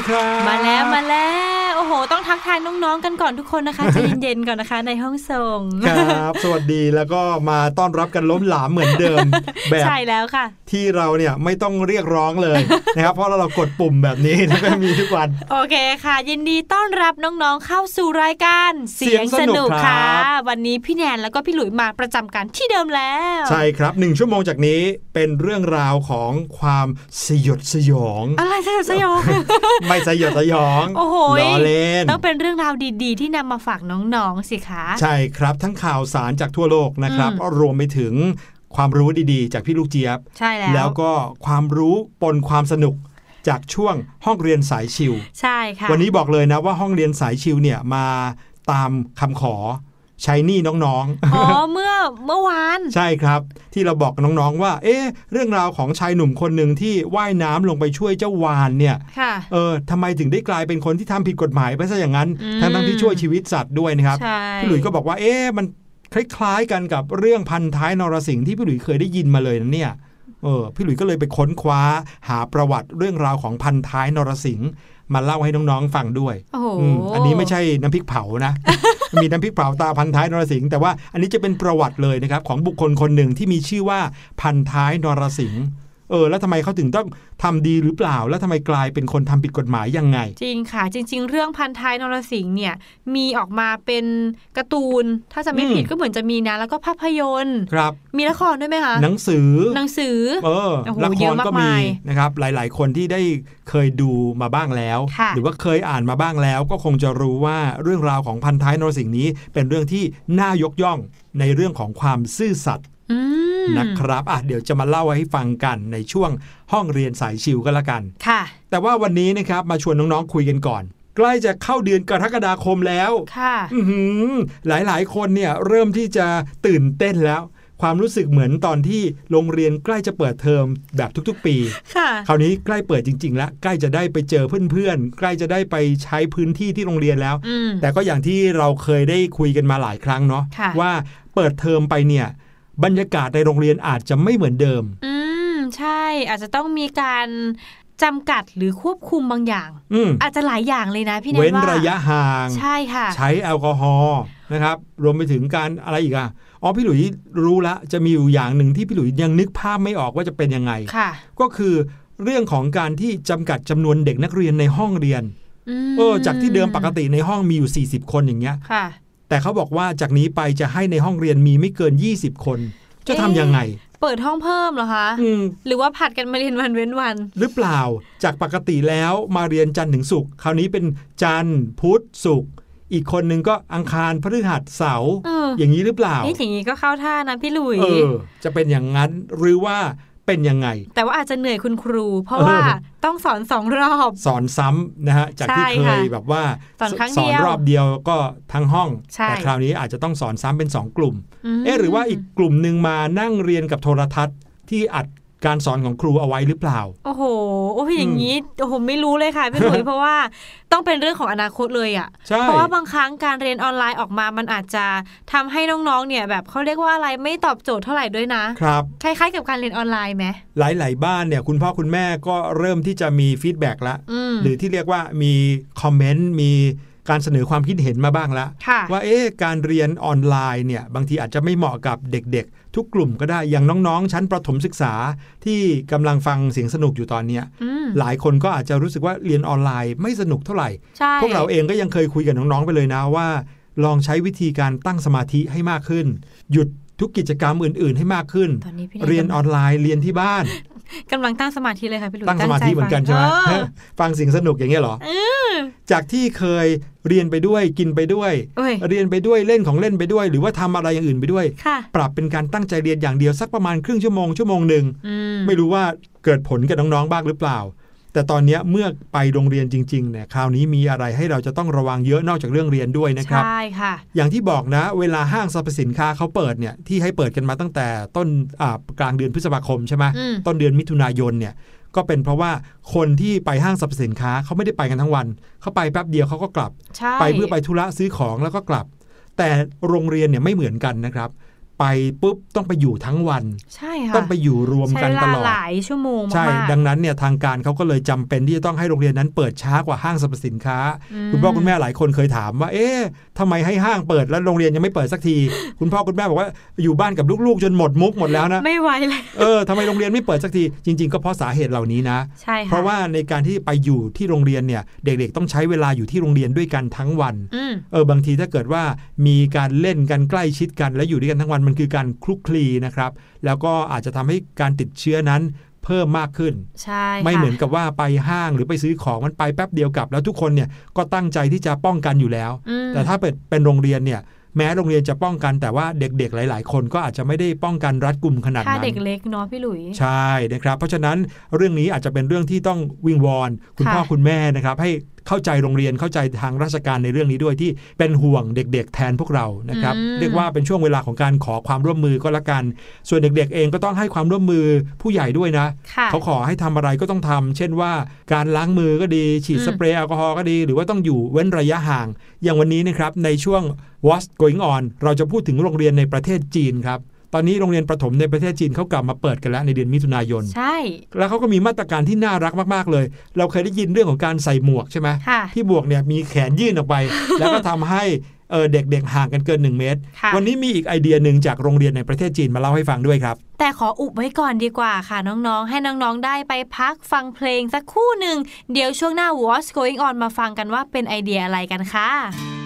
ดีครับ มาแล้วมาแล้วโอ้โหโห ต้องทักทายน้องๆกันก่อนทุกคนนะคะใจเย็นๆก่อนนะคะ ในห้องส่งครับ สวัสดีแล้วก็มาต้อนรับกันล้มหลามเหมือนเดิม แบบใช่แล้วค่ะ ที่เราเนี่ยไม่ต้องเรียกร้องเลยนะครับ เพราะเรากดปุ่มแบบนี้แล้วก็มีทุกวัน โอเคค่ะ ยินดีต้อนรับน้องๆเข้าสู่รายการเสียงสนุกครับค่ะ วันนี้พี่แนนแล้วก็พี่หลุยมาประจำการที่เดิมแล้ว ใช่ครับหนึ่งชั่วโมงจากนี้เป็นเรื่องราวของความสยดสยอง อะไรสยดสยอง ไม่สยดสยองโอ้โหล้อเล่นต้องเป็นเรื่องราวดีๆ ที่นำมาฝากน้องๆสิคะ ใช่ครับทั้งข่าวสารจากทั่วโลกนะครับอืมรวมไปถึง ความรู้ดีๆ จากพี่ลูกเจี๊ยบ ใช่แล้วแล้วก็ความรู้ปนความสนุกจากช่วงห้องเรียนสายชิว ใช่ค่ะ วันนี้บอกเลยนะว่าห้องเรียนสายชิวเนี่ยมาตามคำขอใช้หนี่น้องอ๋อ เมื่อเมื่อวานๆใช่ครับ ที่เราบอกน้องๆว่า เอ๊ะ เรื่องราวของชายหนุ่มคนหนึ่งที่ว่ายน้ำลงไปช่วยเจ้าวานเนี่ยค่ะเออทำไมถึงได้กลายเป็นคนที่ทำผิดกฎหมายไปซะอย่างนั้นอืมทั้งทั้งๆที่ช่วยชีวิตสัตว์ด้วยนะครับใช่พี่หลุยส์ก็บอกว่า เอ๊ะ มัน คล้ายๆกันกับเรื่องพันท้ายนรสิงห์ที่พี่หลุยส์เคยได้ยินมาเลยนะเนี่ยเออพี่หลุยส์ก็เลยไปค้นคว้าหาประวัติเรื่องราวของพันท้ายนรสิงห์มาเล่าให้น้องๆฟังด้วยโอ้โหอืมอันนี้ไม่ใช่น้ำพริกเผานะ มีน้ำพริกเผาตาพันท้ายนรสิงห์แต่ว่าอันนี้จะเป็นประวัติเลยนะครับของบุคคลคนหนึ่งที่มีชื่อว่าพันท้ายนรสิงห์ เออแล้วทำไมเขาถึงต้องทำดีหรือเปล่า แล้วทำไมกลายเป็นคนทำผิดกฎหมายยังไง จริงค่ะ จริง ๆ เรื่องพันท้ายนรสิงห์เนี่ยมีออกมาเป็นการ์ตูน ถ้าจะไม่อืมผิดก็เหมือนจะมีนะ แล้วก็ภาพยนตร์ครับ มีละครด้วยไหมคะหนังสือหนังสือเออโอ้โหละคเยรอะมากก็มีมายนะครับหลาย ๆ คนที่ได้เคยดูมาบ้างแล้วค่ะหรือว่าเคยอ่านมาบ้างแล้ว ก็คงจะรู้ว่าเรื่องราวของพันท้ายนรสิงห์นี้ เป็นเรื่องที่น่ายกย่องในเรื่องของความซื่อสัตย์อืม นะครับอะเดี๋ยวจะมาเล่าให้ฟังกันในช่วงห้องเรียนสายชิวก็แล้วกันค่ะ แต่ว่าวันนี้นะครับมาชวนน้องๆคุยกันก่อน ใกล้จะเข้าเดือนกรกฎาคมแล้วค่ะอื้อหือหลายๆ คนเนี่ยเริ่มที่จะตื่นเต้นแล้วความรู้สึกเหมือนตอนที่โรงเรียนใกล้จะเปิดเทอมแบบทุกๆ ปี ค่ะ คราวนี้ใกล้เปิดจริง ๆ แล้ว ใกล้จะได้ไปเจอเพื่อนๆ ใกล้จะได้ไปใช้พื้นที่ที่โรงเรียนแล้วอืมแต่ก็อย่างที่เราเคยได้คุยกันมาหลายครั้งเนาะค่ะว่าเปิดเทอมไปเนี่ย บรรยากาศในโรงเรียนอาจจะไม่เหมือนเดิม อืม ใช่ อาจจะต้องมีการจำกัดหรือควบคุมบางอย่างอืมอาจจะหลายอย่างเลยนะพี่แนนเว้นว่าระยะห่าง ใช่ค่ะ ใช้แอลกอฮอล์นะครับ รวมไปถึงการอะไรอีกอะอ๋อพี่หลุยรู้ละจะมีอยู่อย่างหนึ่งที่พี่หลุยยังนึกภาพไม่ออกว่าจะเป็นยังไงค่ะก็คือเรื่องของการที่จำกัดจำนวนเด็กนักเรียนในห้องเรียนมเออจากที่เดิมปกติในห้องมีอยู่ 40 คนอย่างเงี้ยค่ะ แต่เขาบอกว่าจากนี้ไปจะให้ในห้องเรียนมีไม่เกิน 20 คน จะทำยังไง เปิดห้องเพิ่มเหรอคะอืมหรือว่าผัดกันมาเรียนวันเว้นวัน หรือเปล่าจากปกติแล้วมาเรียนจันทร์ถึงศุกร์คราวนี้เป็นจันทร์พุธศุกร์อีกคนนึงก็อังคารพฤหัสเสาร์เอออย่างนี้หรือเปล่านี่อย่างนี้ก็เข้าท่านะพี่หลุยเออจะเป็นอย่างนั้นหรือว่า เป็นยังไง แต่ว่าอาจจะเหนื่อยคุณครู เพราะว่าเออต้องสอนสองรอบ สอนซ้ำนะฮะจากที่ใช่เคค่ะยแบบว่าสอนครั้งสอนเดียวรอบเดียวก็ทั้งห้องใช่แต่คราวนี้อาจจะต้องสอนซ้ำเป็น2กลุ่มมเอ๊ะหรือว่าอีกกลุ่มหนึ่งมานั่งเรียนกับโทรทัศน์ที่อัด การสอนของครูเอาไว้หรือเปล่า โอ้โห โอ้โหอย่างนี้โอ้โหไม่รู้เลยค่ะพี่หลุยเพราะว่าต้องเป็นเรื่องของอนาคตเลยอะ่ะใช่เพราะว่าบางครั้งการเรียนออนไลน์ออกมามันอาจจะทำให้น้องๆ เนี่ยแบบเขาเรียกว่าอะไรไม่ตอบโจทย์เท่าไหร่ด้วยนะ ครับ คล้ายๆกับการเรียนออนไลน์ไหมหลาย ๆ บ้านเนี่ยคุณพ่อคุณแม่ก็เริ่มที่จะมี feedback ละอืมหรือที่เรียกว่ามี comment มีการเสนอความคิดเห็นมาบ้างละค่ะว่าเอ๊ะการเรียนออนไลน์เนี่ยบางทีอาจจะไม่เหมาะกับเด็กๆ ทุกกลุ่มก็ได้อย่างน้องๆ ชั้นประถมศึกษาที่กำลังฟังเสียงสนุกอยู่ตอนเนี้ยอืมหลายคนก็อาจจะรู้สึกว่าเรียนออนไลน์ไม่สนุกเท่าไหร่ใช่พวกเราเองก็ยังเคยคุยกับน้องๆไปเลยนะว่า ลองใช้วิธีการตั้งสมาธิให้มากขึ้น หยุดทุกกิจกรรมอื่น ๆ ให้มากขึ้นตอนนี้พี่เรียนออนไลน์เรียนที่บ้าน กำลังตั้งสมาธิเลยค่ะพี่หลุยตั้งสมาธิเหมือนกันใช่ไหมเออฟังเสียงสนุกอย่างเงี้ยเหรอเออจากที่เคยเรียนไปด้วยกินไปด้วยเอ้ยเรียนไปด้วยเล่นของเล่นไปด้วย หรือว่าทำอะไรอย่างอื่นไปด้วยค่ะปรับเป็นการตั้งใจเรียนอย่างเดียวสักประมาณครึ่งชั่วโมงชั่วโมงหนึ่งอืมไม่รู้ว่าเกิดผลกับน้องๆบ้างหรือเปล่า แต่ตอนเนี้ยเมื่อไปโรงเรียนจริงๆเนี่ยคราวนี้มีอะไรให้เราจะต้องระวังเยอะนอกจากเรื่องเรียนด้วยนะครับใช่ค่ะ อย่างที่บอกนะ เวลาห้างสรรพสินค้าเขาเปิดเนี่ยที่ให้เปิดกันมาตั้งแต่ต้นอ่ากลางเดือนพฤษภาคมใช่ไหมอืมต้นเดือนมิถุนายนเนี่ยก็เป็นเพราะว่าคนที่ไปห้างสรรพสินค้าเขาไม่ได้ไปกันทั้งวันเขาไปแป๊บเดียวเขาก็กลับใช่ไปเพื่อไปธุระซื้อของแล้วก็กลับ แต่โรงเรียนเนี่ยไม่เหมือนกันนะครับ ไปปุ๊บต้องไปอยู่ทั้งวัน ใช่ค่ะต้องไปอยู่รวมใช้กันเวตลาลอดหลายชั่วโมงใช่มากๆดังนั้นเนี่ยทางการเขาก็เลยจำเป็นที่จะต้องให้โรงเรียนนั้นเปิดช้ากว่าห้างสรรพสินค้าอืมคุณพ่อคุณแม่หลายคนเคยถามว่า เอ๊ะทำไมให้ห้างเปิดแล้วโรงเรียนยังไม่เปิดสักที คุณพ่อคุณแม่บอกว่าอยู่บ้านกับลูกๆ จนหมดมุกหมดแล้วนะไม่ไหวเลยเออทำไมโรงเรียนไม่เปิดสักทีจริง ๆ ก็เพราะสาเหตุเหล่านี้นะใช่ค่ะเพราะว่าในการที่ไปอยู่ที่โรงเรียนเนี่ยเด็กๆ ต้องใช้เวลาอยู่ที่โรงเรียนด้วยกันทั้งวันอืมเออบางทีถ้าเกิดว่ามีการเล่นกันใกล้ชิดกันและอยู่ด้วยกันทั้งวันมันคือการคลุกคลีนะครับ แล้วก็อาจจะทำให้การติดเชื้อนั้นเพิ่มมากขึ้น ใช่ค่ะไม่เหมือนกับว่าไปห้างหรือไปซื้อของมันไปแป๊บเดียวกลับ แล้วทุกคนเนี่ยก็ตั้งใจที่จะป้องกันอยู่แล้วอืมแต่ถ้าเป็นเป็นโรงเรียนเนี่ยแม้โรงเรียนจะป้องกันแต่ว่าเด็กๆ หลาย ๆ คนก็อาจจะไม่ได้ป้องกันรัดกุมขนาดถ้านั้นเด็กเล็กเนาะพี่หลุย ใช่นะครับ เพราะฉะนั้นเรื่องนี้อาจจะเป็นเรื่องที่ต้องวิงวอน คุณค่ะพ่อคุณแม่นะครับ ให้ เข้าใจโรงเรียนเข้าใจทางราชการในเรื่องนี้ด้วยที่เป็นห่วงเด็ก ๆ แทนพวกเรานะครับอืมเรียกว่าเป็นช่วงเวลาของการขอความร่วมมือก็แล้วกัน ส่วนเด็ก ๆ เองก็ต้องให้ความร่วมมือผู้ใหญ่ด้วยนะค่ะเขาขอให้ทำอะไรก็ต้องทำเช่นว่าการล้างมือก็ดีฉีดอืมสเปรย์แอลกอฮอล์ก็ดี หรือว่าต้องอยู่เว้นระยะห่าง อย่างวันนี้นะครับในช่วง What's Going On เราจะพูดถึงโรงเรียนในประเทศจีนครับ ตอนนี้โรงเรียนประถมในประเทศจีนเขากลับมาเปิดกันแล้วในเดือนมิถุนายน ใช่ แล้วเขาก็มีมาตรการที่น่ารักมากๆเลย เราเคยได้ยินเรื่องของการใส่หมวกใช่ไหมค่ะที่บวกเนี่ยมีแขนยื่นออกไป แล้วก็ทำให้เออเด็กๆห่างกันเกิน 1 เมตรค่ะวันนี้มีอีกไอเดียหนึ่งจากโรงเรียนในประเทศจีนมาเล่าให้ฟังด้วยครับ แต่ขออุบไว้ก่อนดีกว่าค่ะน้องๆ ให้น้องๆ ได้ไปพักฟังเพลงสักครู่หนึ่ง เดี๋ยวช่วงหน้า What's Going On มาฟังกันว่าเป็นไอเดียอะไรกันค่ะ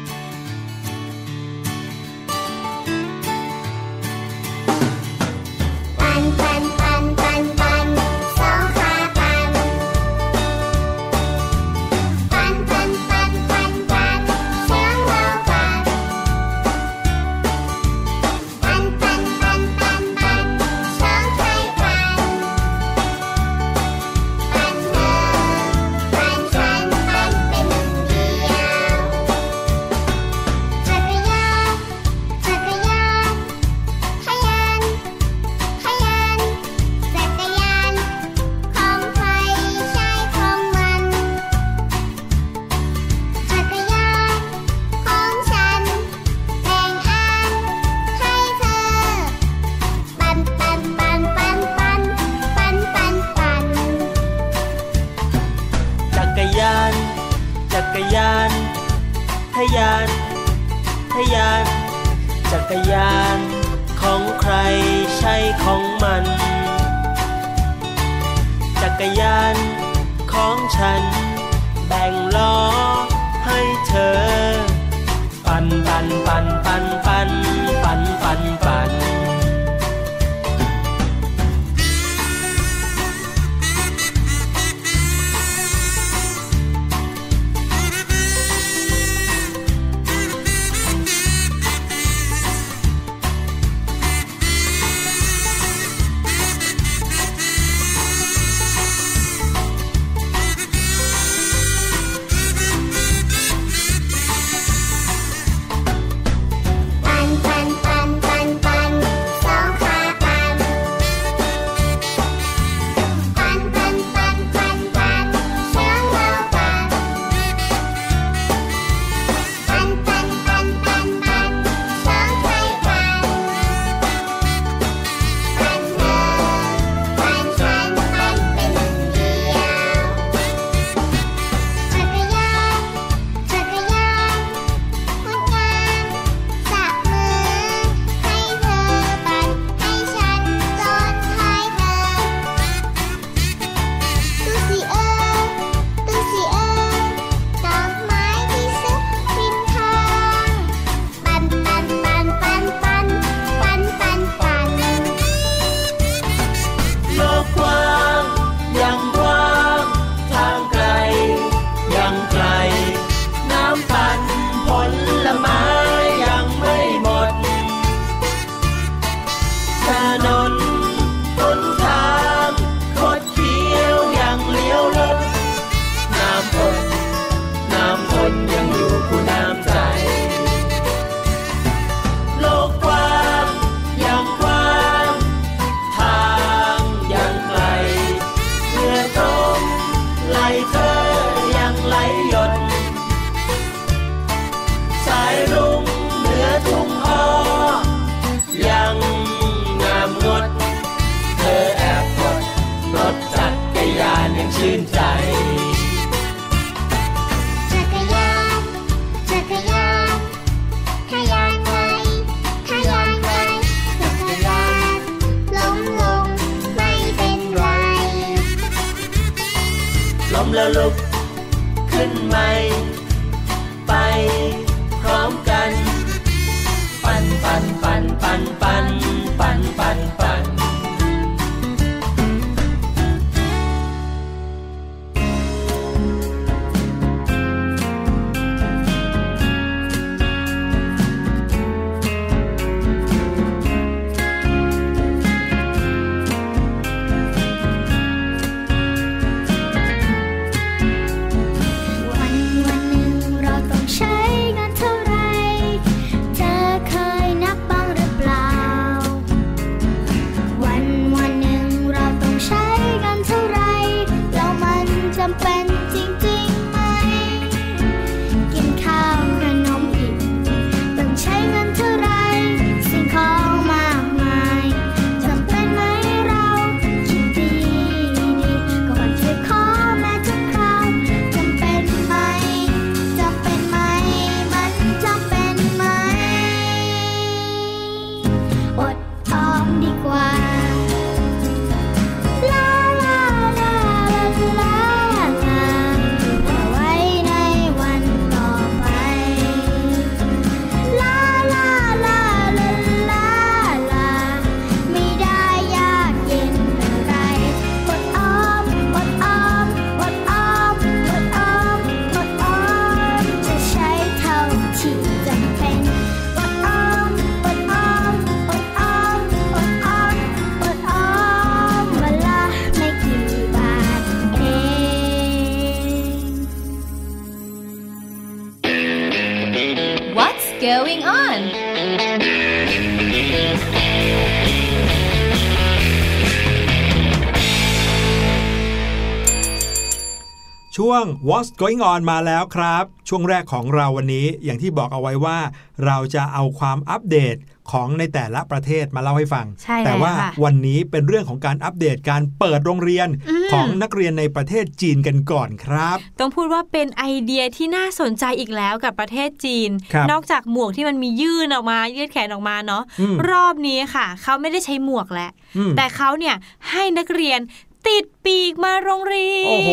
What's Going On มาแล้วครับ ช่วงแรกของเราวันนี้อย่างที่บอกเอาไว้ว่า เราจะเอาความอัปเดตของในแต่ละประเทศมาเล่าให้ฟังใช่แล้วแต่ว่าค่ะวันนี้เป็นเรื่องของการอัปเดตการเปิดโรงเรียนอืมของนักเรียนในประเทศจีนกันก่อนครับ ต้องพูดว่าเป็นไอเดียที่น่าสนใจอีกแล้วกับประเทศจีนครับนอกจากหมวกที่มันมียื่นออกมายืดแขนออกมาเนาะอืมรอบนี้ค่ะ เขาไม่ได้ใช้หมวกแล้วอืมแต่เขาเนี่ยให้นักเรียน ติดปีกมาโรงเรียน โอ้โห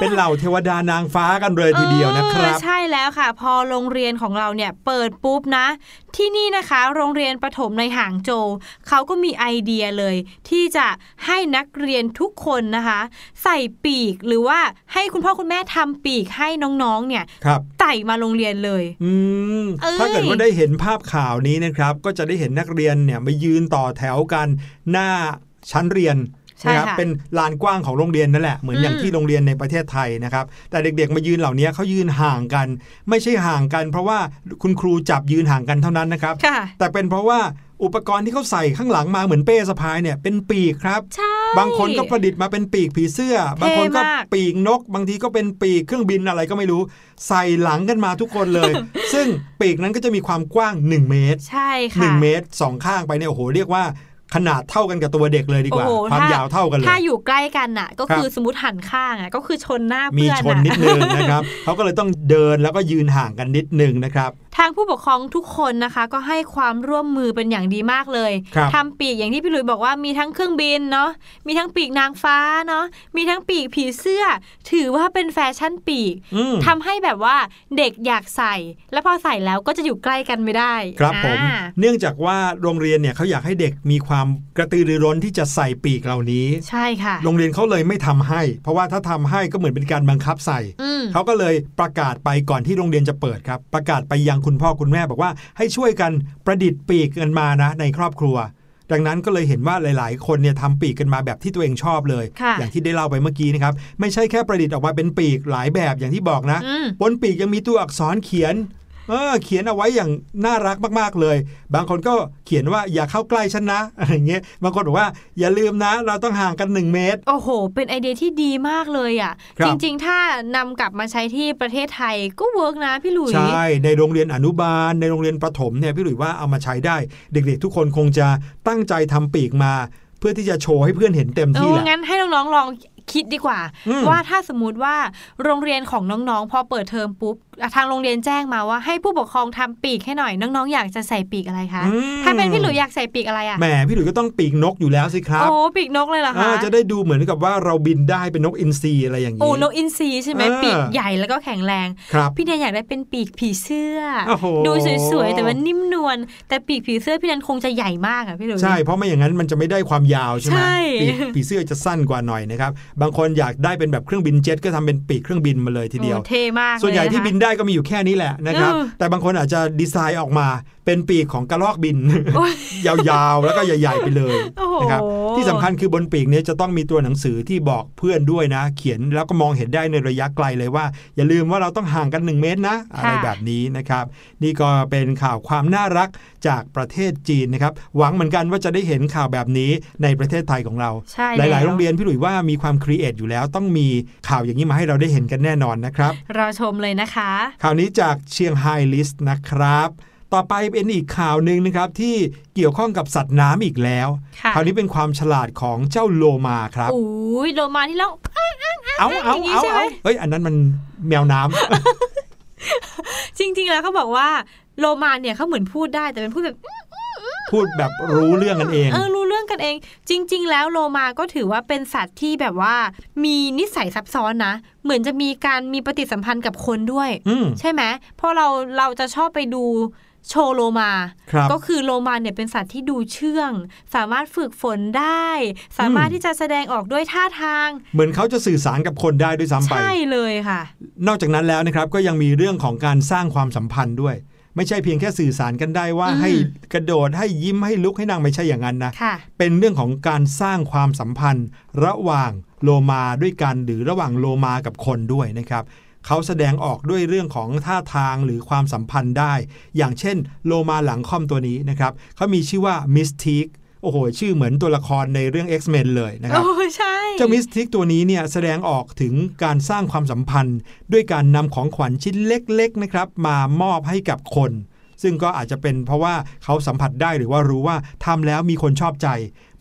เป็นเหล่าเทวดานางฟ้ากันเลยทีเดียวนะครับเออใช่แล้วค่ะ พอโรงเรียนของเราเนี่ยเปิดปุ๊บนะ ที่นี่นะคะ โรงเรียนประถมในหางโจวเขาก็มีไอเดียเลย ที่จะให้นักเรียนทุกคนนะคะ ใส่ปีกหรือว่าให้คุณพ่อคุณแม่ทำปีกให้น้องๆ เนี่ยครับไต่มาโรงเรียนเลย อืมเอ้ยถ้าเกิดว่าได้เห็นภาพข่าวนี้นะครับ ก็จะได้เห็นนักเรียนเนี่ยมายืนต่อแถวกันหน้าชั้นเรียนใช่ นะครับค่ะเป็นลานกว้างของโรงเรียนนั่นแหละ เหมือนอืมอย่างที่โรงเรียนในประเทศไทยนะครับ แต่เด็กๆมายืนเหล่านี้เขายืนห่างกัน ไม่ใช่ห่างกัน เพราะว่าคุณครูจับยืนห่างกันเท่านั้นนะครับค่ะแต่เป็นเพราะว่าอุปกรณ์ที่เขาใส่ข้างหลังมาเหมือนเป้สะพายเนี่ยเป็นปีกครับใช่บางคนก็ประดิษฐ์มาเป็นปีกผีเสื้อ บางคนก็เท่มากปีกนก บางทีก็เป็นปีกเครื่องบินอะไรก็ไม่รู้ ใส่หลังกันมาทุกคนเลย ซึ่งปีกนั้นก็จะมีความกว้าง 1 เมตรใช่ค่ะ1เมตรสองข้างไปเนี่ยโอ้โหเรียกว่า ขนาดเท่ากันกับตัวเด็กเลยดีกว่าโอ้โหความถ้ยาวเท่ากันเลย ถ้าอยู่ใกล้กันน่ะ ก็คือครับสมมติหันข้างอะก็คือชนหน้ามีเพื่อนชนอะนิดนึงนะครับเขาก็เลยต้องเดินแล้วก็ยืนห่างกันนิดนึงนะครับทางผู้ปกครองทุกคนนะคะ ก็ให้ความร่วมมือเป็นอย่างดีมากเลยครับทำปีกอย่างที่พี่หลุยบอกว่ามีทั้งเครื่องบินเนาะมีทั้งปีกนางฟ้าเนาะมีทั้งปีกผีเสื้อ ถือว่าเป็นแฟชั่นปีกอืมทำให้แบบว่าเด็กอยากใส่ แล้วพอใส่แล้วก็จะอยู่ใกล้กันไม่ได้ ครับผมอ่าเนื่องจากว่าโรงเรียนเนี่ยเขาอยากให้เด็กมีความกระตือรือร้นที่จะใส่ปีกเหล่านี้ ใช่ค่ะ โรงเรียนเขาเลยไม่ทำให้ เพราะว่าถ้าทำให้ก็เหมือนเป็นการบังคับใส่อืมเขาก็เลยประกาศไปก่อนที่โรงเรียนจะเปิดครับ ประกาศไปยังคุณพ่อคุณแม่บอกว่า ให้ช่วยกันประดิษฐ์ปีกกันมานะในครอบครัวดังนั้นก็เลยเห็นว่าหลาย ๆ คนเนี่ยทำปีกกันมาแบบที่ตัวเองชอบเลยค่ะอย่างที่ได้เล่าไปเมื่อกี้นะครับ ไม่ใช่แค่ประดิษฐ์ออกมาเป็นปีกหลายแบบอย่างที่บอกนะอืมบนปีกยังมีตัวอักษรเขียน เออเขียนเอาไว้อย่างน่ารักมากๆเลย บางคนก็เขียนว่าอย่าเข้าใกล้ฉันนะอะไรอย่างเงี้ยบางคนบอกว่าอย่าลืมนะ เราต้องห่างกันหนึ่งเมตร โอ้โห เป็นไอเดียที่ดีมากเลยอะครับจริงๆ ถ้านำกลับมาใช้ที่ประเทศไทยก็เวิร์กนะพี่หลุยใช่ในโรงเรียนอนุบาล ในโรงเรียนประถมเนี่ยพี่หลุยว่าเอามาใช้ได้ เด็กๆ ทุกคนคงจะตั้งใจทำปีกมาเพื่อที่จะโชว์ให้เพื่อนเห็นเต็มเอที่อแหละงั้นให้น้องๆลอง คิดดีกว่าอืมว่าถ้าสมมุติว่าโรงเรียนของน้องๆ พอเปิดเทอมปุ๊บอะทางโรงเรียนแจ้งมาว่าให้ผู้ปกครองทำปีกให้หน่อยน้องๆ อยากจะใส่ปีกอะไรคะอืมถ้าเป็นพี่หลุยอยากใส่ปีกอะไรอะแหมพี่หลุยส์ก็ต้องปีกนกอยู่แล้วสิครับโอ้ปีกนกเลยเหรอเอคะอจะได้ดูเหมือนกับว่าเราบินได้เป็นนกอินทรีอะไรอย่างนี้โอ้นกอินทรีใช่ไหมเออปีกใหญ่แล้วก็แข็งแรงครับพี่แนนอยากได้เป็นปีกผีเสื้อโอ้โหดูสวยๆแต่ว่านิ่มนวลแต่ปีกผีเสื้อพี่แนนคงจะใหญ่มากอะพี่หลุยใช่เพราะไม่อย่างนั้นมันจะไม่ได้ความยาวใช่ไหมใช่ปีกปีเสื้อจะสั้นกว่าหน่อยนะครับบางคนอยากได้เป็นแบบเครื่องบินเจ็ตก็ทำเป็นปีกเครื่องบินมาเลยทีเดียวโอ้เท่มากส่วนใหญ่เลยะที่คะบินได้ก็มีอยู่แค่นี้แหละนะครับเออแต่บางคนอาจจะดีไซน์ออกมาเป็นปีกของกระรอกบินโอ้ยยาวๆ แล้วก็ใหญ่ ๆ ไปเลยโอ้โหนะครับที่สำคัญคือบนปีกเนี้จะต้องมีตัวหนังสือที่บอกเพื่อนด้วยนะ เขียนแล้วก็มองเห็นได้ในระยะไกลเลยว่า อย่าลืมว่าเราต้องห่างกัน 1 เมตรนะ อะไรแบบนี้นะครับ นี่ก็เป็นข่าวความน่ารักจากประเทศจีนนะครับ หวังเหมือนกันว่าจะได้เห็นข่าวแบบนี้ในประเทศไทยของเราใช่หลายๆแวโรงเรียนพี่หลุยว่ามีความ create อยู่แล้ว ต้องมีข่าวอย่างนี้มาให้เราได้เห็นกันแน่นอนนะครับเราชมเลยนะคะ ข่าวนี้จาก Shanghaiist นะครับต่อไปเป็นอีกข่าวหนึ่งนะครับที่เกี่ยวข้องกับสัตว์น้ำอีกแล้วค่ะคราวนี้เป็นความฉลาดของเจ้าโลมาครับอุ้ยโลมาที่เราเอาเอาอย่างนี้เอาใช่ไหมเอาเฮ้ยอันนั้นมันแมวน้ำจริง ๆ แล้วเขาบอกว่าโลมาเนี่ยเขาเหมือนพูดได้แต่เป็นพูดแบบ พูดแบบรู้เรื่องกันเอง เออรู้เรื่องกันเอง จริง ๆ แล้วโลมาก็ถือว่าเป็นสัตว์ที่แบบว่า มีนิสัยซับซ้อนนะ เหมือนจะมีการมีปฏิสัมพันธ์กับคนด้วยอืมใช่ไหมเพราะเราเราจะชอบไปดูโชว์โลมาครับก็คือโลมาเนี่ยเป็นสัตว์ที่ดูเชื่อง สามารถฝึกฝนได้ สามารถอืมที่จะแสดงออกด้วยท่าทาง เหมือนเขาจะสื่อสารกับคนได้ด้วยซ้ำไป ใช่เลยค่ะ นอกจากนั้นแล้วนะครับก็ยังมีเรื่องของการสร้างความสัมพันธ์ด้วย ไม่ใช่เพียงแค่สื่อสารกันได้ว่าอืมให้กระโดดให้ยิ้มให้ลุกให้นั่งไม่ใช่อย่างนั้นนะค่ะเป็นเรื่องของการสร้างความสัมพันธ์ ระหว่างโลมาด้วยกันหรือระหว่างโลมากับคนด้วยนะครับเขาแสดงออกด้วยเรื่องของท่าทางหรือความสัมพันธ์ได้ อย่างเช่น โลมาหลังค่อมตัวนี้นะครับเขามีชื่อว่ามิสทิก โอ้โห ชื่อเหมือนตัวละครในเรื่อง X-Men เลยนะครับ โอ้ใช่ เจ้ามิสทิกตัวนี้เนี่ยแสดงออกถึงการสร้างความสัมพันธ์ ด้วยการนำของขวัญชิ้นเล็กๆนะครับ มามอบให้กับคน ซึ่งก็อาจจะเป็นเพราะว่าเขาสัมผัสได้หรือว่ารู้ว่าทำแล้วมีคนชอบใจ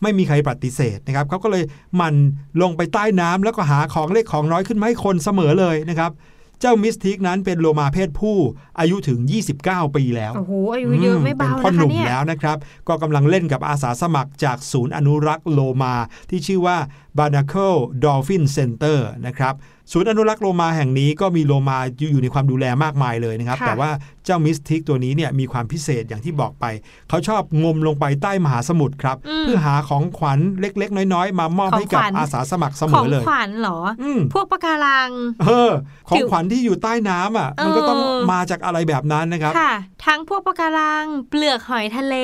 ไม่มีใครปฏิเสธนะครับเขาก็เลยหมันลงไปใต้น้ำแล้วก็หาของเล็กของน้อยขึ้นมาให้คนเสมอเลยนะครับ เจ้ามิสทิกนั้นเป็นโลมาเพศผู้อายุถึง 29 ปีแล้ว โอ้โห อายุเยอะไม่เบาเป็นพ่อนะหคะนุ่มเนี่ยแล้วนะครับ ก็กำลังเล่นกับอาสาสมัครจากศูนย์อนุรักษ์โลมาที่ชื่อว่า Barnacle Dolphin Center นะครับ ศูนย์อนุรักษ์โลมาแห่งนี้ก็มีโลมาอยู่ในความดูแลมากมายเลยนะครับค่ะแต่ว่าเจ้ามิสทิกตัวนี้เนี่ยมีความพิเศษอย่างที่บอกไป เขาชอบงมลงไปใต้มหาสมุทรครับอืมเพื่อหาของขวัญเล็ก ๆ น้อยๆ มามอบของให้กับขวัญอาสาสมัครเสมของอเลยขวัญเหรออืมพวกปะการัง เออ ของขวัญที่อยู่ใต้น้ำอะ มันก็ต้องเออมาจากอะไรแบบนั้นนะครับ ค่ะ ทั้งพวกปะการัง เปลือกหอยทะเล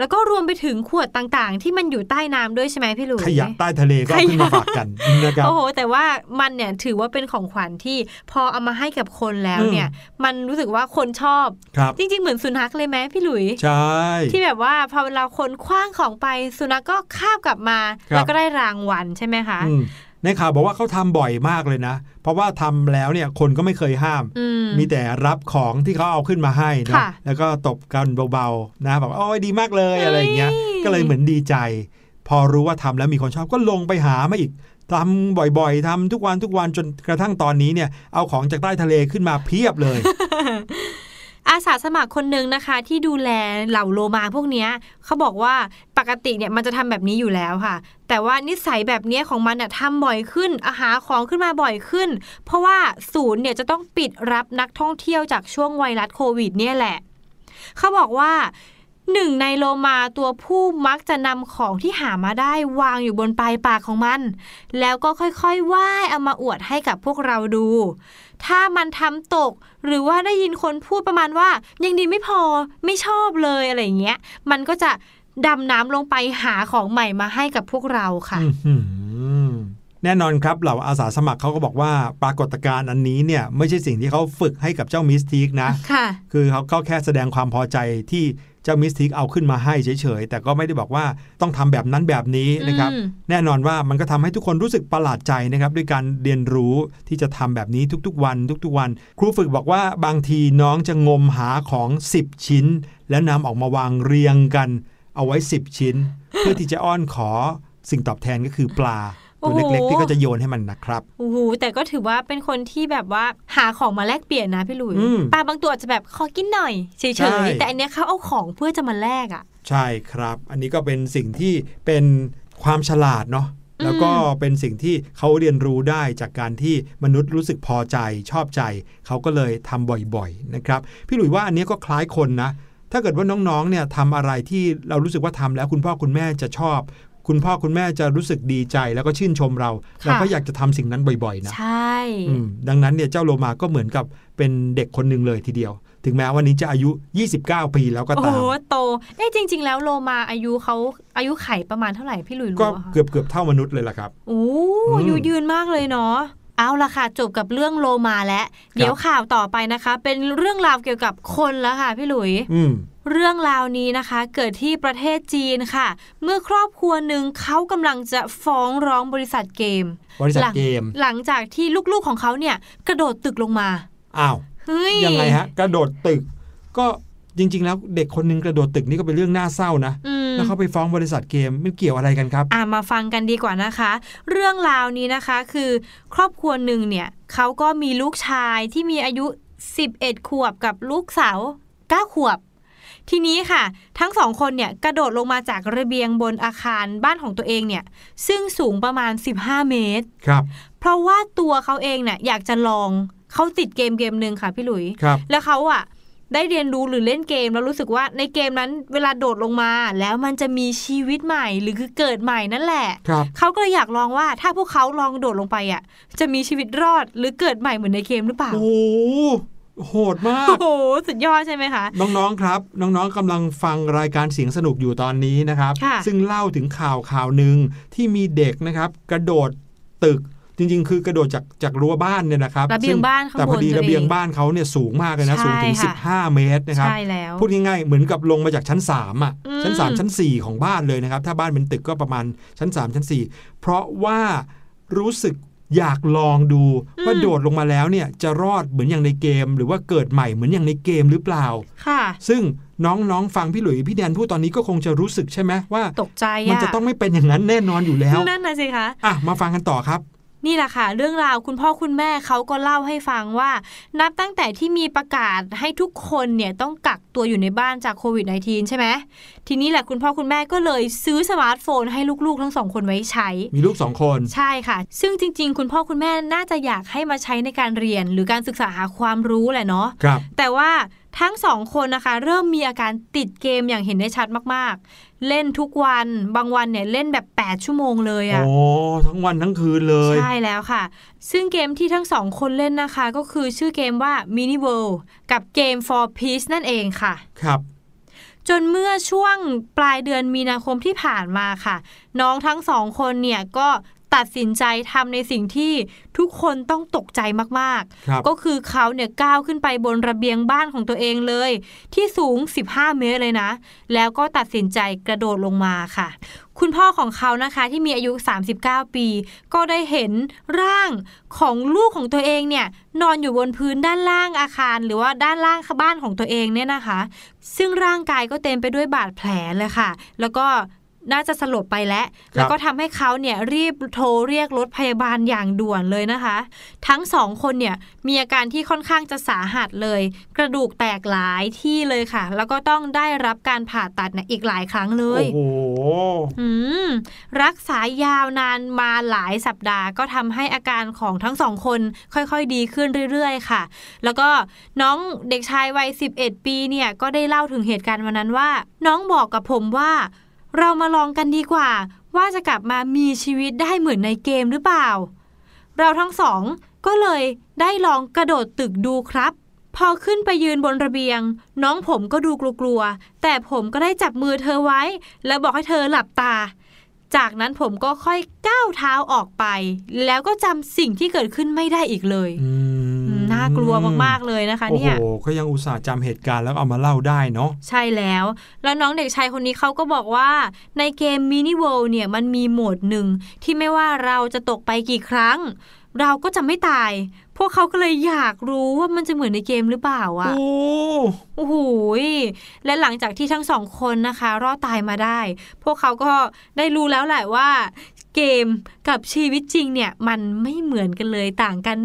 แล้วก็รวมไปถึงขวดต่างๆ ที่มันอยู่ใต้น้ำด้วยใช่ไหมพี่หลุยขยะใต้ทะเลก็เอาขึ้นมาขยะฝากกันนะครับโอ้โหแต่ว่ามันเนี่ยถือว่าเป็นของขวัญที่พอเอามาให้กับคนแล้วเนี่ย มันรู้สึกว่าคนชอบครับจริง ๆ เหมือนสุนัขเลยไหมพี่หลุยใช่ที่แบบว่าพอเวลาคนคว้างของไปสุนัขก็คาบกลับมาครับแล้วก็ได้รางวัลใช่ไหมคะอืม ในข่าวบอกว่าเขาทำบ่อยมากเลยนะ เพราะว่าทำแล้วเนี่ยคนก็ไม่เคยห้ามอืมมีแต่รับของที่เขาเอาขึ้นมาให้นะค่ะแล้วก็ตบกันเบาๆนะแบบโอ้ยดีมากเลยอะไรอย่างเงี้ยเฮ้ยก็เลยเหมือนดีใจ พอรู้ว่าทำแล้วมีคนชอบก็ลงไปหามาอีกทำบ่อยๆทำทุกวันทุกวันจนกระทั่งตอนนี้เนี่ย เอาของจากใต้ทะเลขึ้นมาเพียบเลยอาสาสมัครคนหนึ่งนะคะ ที่ดูแลเหล่าโลมาพวกเนี้ยเขาบอกว่าปกติเนี่ยมันจะทำแบบนี้อยู่แล้วค่ะ แต่ว่านิสัยแบบนี้ของมันเนี่ยทำบ่อยขึ้นอาหาของขึ้นมาบ่อยขึ้น เพราะว่าศูนย์เนี่ยจะต้องปิดรับนักท่องเที่ยวจากช่วงไวรัสโควิดเนี่ยแหละ เขาบอกว่าหนึ่งในโลมาตัวผู้มักจะนำของที่หามาได้วางอยู่บนปลายปากของมัน แล้วก็ค่อยๆว่ายเอามาอวดให้กับพวกเราดู ถ้ามันทำตก หรือว่าได้ยินคนพูดประมาณว่า ยังดีไม่พอไม่ชอบเลยอะไรอย่างเงี้ย มันก็จะ ดำน้ำลงไปหาของใหม่มาให้กับพวกเราค่ะอื้อหือแน่นอนครับเหล่าอาสาสมัครเขาก็บอกว่าปรากฏการณ์อันนี้เนี่ยไม่ใช่สิ่งที่เขาฝึกให้กับเจ้ามิสทีกนะค่ะคือเขาก็แค่แสดงความพอใจที่เจ้ามิสทิกเอาขึ้นมาให้เฉยๆแต่ก็ไม่ได้บอกว่าต้องทำแบบนั้นแบบนี้นะครับอืมแน่นอนว่ามันก็ทำให้ทุกคนรู้สึกประหลาดใจนะครับด้วยการเรียนรู้ที่จะทำแบบนี้ทุกๆวัน ทุกๆวัน ครูฝึกบอกว่าบางทีน้องจะงมหาของ 10 ชิ้น แล้วนำออกมาวางเรียงกัน เอาไว้ 10 ชิ้น เพื่อที่จะอ้อนขอสิ่งตอบแทนก็คือปลาตัวเล็กๆที่ก็จะโยนให้มันนะครับโอ้โหแต่ก็ถือว่าเป็นคนที่แบบว่าหาของมาแลกเปลี่ยนนะพี่หลุยอืมปลาบางตัวอาจจะแบบขอกินหน่อยเฉใช่ยๆแต่อันเนี้ยเขาเอาของเพื่อจะมาแลกอะ ใช่ครับ อันนี้ก็เป็นสิ่งที่เป็นความฉลาดเนาะแล้วก็เป็นสิ่งที่เขาเรียนรู้ได้จากการที่มนุษย์รู้สึกพอใจชอบใจ เขาก็เลยทำบ่อยๆนะครับ พี่หลุยว่าอันนี้ก็คล้ายคนนะ ถ้าเกิดว่าน้องๆเนี่ยทำอะไรที่เรารู้สึกว่าทำแล้วคุณพ่อคุณแม่จะชอบ คุณพ่อคุณแม่จะรู้สึกดีใจแล้วก็ชื่นชมเราค่ะเราก็อยากจะทำสิ่งนั้นบ่อยๆนะใช่อืมดังนั้นเนี่ยเจ้าโลมาก็เหมือนกับเป็นเด็กคนหนึ่งเลยทีเดียว ถึงแม้วันนี้จะอายุ 29 ปีแล้วก็โอ้ตาโหมโตเอ๊ะจริง ๆ แล้วโลมาอายุเขาอายุไขประมาณเท่าไหร่พี่หลุยรู้ก็อะคะเกือบเกือบเท่ามนุษย์เลยล่ะครับโอ้อืมอายุยืนมากเลยเนาะ เอาละค่ะจบกับเรื่องโลมาแล้วเดี๋ยวข่าวต่อไปนะคะ เป็นเรื่องราวเกี่ยวกับคนแล้วค่ะพี่หลุยอืมเรื่องราวนี้นะคะเกิดที่ประเทศจีนค่ะ เมื่อครอบครัวหนึ่งเขากำลังจะฟ้องร้องบริษัทเกม บริษัทหลังเกม หลังจากที่ลูกๆของเขาเนี่ย กระโดดตึกลงมาอ้าวเฮ้ยยังไงฮะ กระโดดตึกก็ จริง ๆ แล้วเด็กคนหนึงกระโดดตึกนี่ก็เป็นเรื่องน่าเศร้านะอืมแล้วเขาไปฟ้องบริษัทเกมมันเกี่ยวอะไรกันครับ อ่ามาฟังกันดีกว่านะคะ เรื่องราวนี้นะคะคือครอบครัวหนึ่งเนี่ยเขาก็มีลูกชายที่มีอายุ 11 ขวบกับลูกสาว 9 ขวบ ทีนี้ค่ะ ทั้งสองคนเนี่ยกระโดดลงมาจากระเบียงบนอาคารบ้านของตัวเองเนี่ย ซึ่งสูงประมาณ 15 เมตร ครับ เพราะว่าตัวเขาเองเนี่ยอยากจะลองเขาติดเกมเกมหนึ่งค่ะพี่หลุยครับแล้วเขาอะ ได้เรียนรู้หรือเล่นเกมแล้วรู้สึกว่าในเกมนั้นเวลาโดดลงมา แล้วมันจะมีชีวิตใหม่หรือคือเกิดใหม่นั่นแหละครับเขาก็เลยอยากลองว่าถ้าพวกเขาลองโดดลงไปอะจะมีชีวิตรอดหรือเกิดใหม่เหมือนในเกมหรือเปล่าโอ้โหโหดมาก โอ้โห สุดยอดใช่ไหมคะ น้องๆ ครับ น้องๆกำลังฟังรายการเสียงสนุกอยู่ตอนนี้นะครับค่ะซึ่งเล่าถึงข่าวข่าวหนึ่งที่มีเด็กนะครับ กระโดดตึก จริง ๆ คือกระโดดจากจากรั้วบ้านเนี่ยนะครับระเบียงซึ่บ้านข้างแต่พอดีบนตัวระเบียงเองบ้านเขาเนี่ยสูงมากเลยนะใช่สูงถึงค่ะ15 เมตรนะครับใช่แล้วพูดง่ายๆเหมือนกับลงมาจากชั้น3อะอืมชั้น 3 ชั้น 4 ของบ้านเลยนะครับ ถ้าบ้านเป็นตึกก็ประมาณชั้น 3 ชั้น 4 เพราะว่ารู้สึกอยากลองดูว่าโดดลงมาแล้วเนี่ยจะรอดเหมือนอย่างในเกม หรือว่าเกิดใหม่เหมือนอย่างในเกมหรือเปล่า ค่ะ ซึ่งน้องๆ ฟังพี่หลุยพี่แดนพูดตอนนี้ก็คงจะรู้สึกใช่ไหมว่า ตกใจมันอะจะต้องไม่เป็นอย่างนั้นแน่นอนอยู่แล้วนั่นนะสิคะอะมาฟังกันต่อครับ นี่แหละค่ะ เรื่องราวคุณพ่อคุณแม่เขาก็เล่าให้ฟังว่า นับตั้งแต่ที่มีประกาศให้ทุกคนเนี่ยต้องกักตัวอยู่ในบ้านจากโควิด -19 ใช่ไหมทีนี้แหละคุณพ่อคุณแม่ก็เลยซื้อสมาร์ทโฟนให้ลูกๆ ทั้งสองคนไว้ใช้ มีลูกสองคนใช่ค่ะ ซึ่งจริง ๆ คุณพ่อคุณแม่น่าจะอยากให้มาใช้ในการเรียน หรือการศึกษาหาความรู้แหละเนาะครับแต่ว่า ทั้งสองคนนะคะ เริ่มมีอาการติดเกมอย่างเห็นได้ชัดมากๆ เล่นทุกวันบางวันเนี่ยเล่นแบบ 8 ชั่วโมงเลยอะโอ้ทั้งวันทั้งคืนเลย ใช่แล้วค่ะ ซึ่งเกมที่ทั้งสองคนเล่นนะคะ ก็คือชื่อเกมว่า Mini World กับเกม For Peace นั่นเองค่ะ ครับจนเมื่อช่วงปลายเดือนมีนาคมที่ผ่านมาค่ะ น้องทั้งสองคนเนี่ยก็ ตัดสินใจทำในสิ่งที่ทุกคนต้องตกใจมากครับๆก็คือเขาเนี่ยก้าวขึ้นไปบนระเบียงบ้านของตัวเองเลย ที่สูง 15 เมตรเลยนะ แล้วก็ตัดสินใจกระโดดลงมาค่ะ คุณพ่อของเขานะคะที่มีอายุ 39 ปี ก็ได้เห็นร่างของลูกของตัวเองเนี่ยนอนอยู่บนพื้นด้านล่างอาคาร หรือว่าด้านล่างบ้านของตัวเองเนี่ยนะคะ ซึ่งร่างกายก็เต็มไปด้วยบาดแผลเลยค่ะ แล้วก็ น่าจะสลบไปแล้ว แล้วก็ทำให้เขาเนี่ยรีบโทรเรียกรถพยาบาลอย่างด่วนเลยนะคะ ทั้งสองคนเนี่ยมีอาการที่ค่อนข้างจะสาหัสเลย กระดูกแตกหลายที่เลยค่ะ แล้วก็ต้องได้รับการผ่าตัดเนี่ยอีกหลายครั้งเลย โอ้โหอืมรักษายาวนานมาหลายสัปดาห์ ก็ทำให้อาการของทั้งสองคนค่อยๆ ดีขึ้นเรื่อยๆ ค่ะ แล้วก็น้องเด็กชายวัย11 ปีเนี่ยก็ได้เล่าถึงเหตุการณ์วันนั้นว่า น้องบอกกับผมว่า เรามาลองกันดีกว่า ว่าจะกลับมามีชีวิตได้เหมือนในเกมหรือเปล่า เราทั้งสองก็เลยได้ลองกระโดดตึกดูครับ พอขึ้นไปยืนบนระเบียง น้องผมก็ดูกลัวๆแต่ผมก็ได้จับมือเธอไว้ แล้วบอกให้เธอหลับตา จากนั้นผมก็ค่อยก้าวเท้าออกไป แล้วก็จำสิ่งที่เกิดขึ้นไม่ได้อีกเลย อืม น่ากลัวมากๆเลยนะคะโอ้เนี่ยโหก็ยังอุตส่าห์จำเหตุการณ์แล้วเอามาเล่าได้เนาะใช่แล้ว แล้วน้องเด็กชายคนนี้เขาก็บอกว่า ในเกม Mini World เนี่ยมันมีโหมดหนึ่งที่ไม่ว่าเราจะตกไปกี่ครั้ง เราก็จะไม่ตาย พวกเขาก็เลยอยากรู้ว่ามันจะเหมือนในเกมหรือเปล่าอะ โอ้โอ้โหยและหลังจากที่ทั้งสองคนนะคะ รอดตายมาได้ พวกเขาก็ได้รู้แล้วแหละว่า เกมกับชีวิตจริงเนี่ยมันไม่เหมือนกันเลยต่างกัน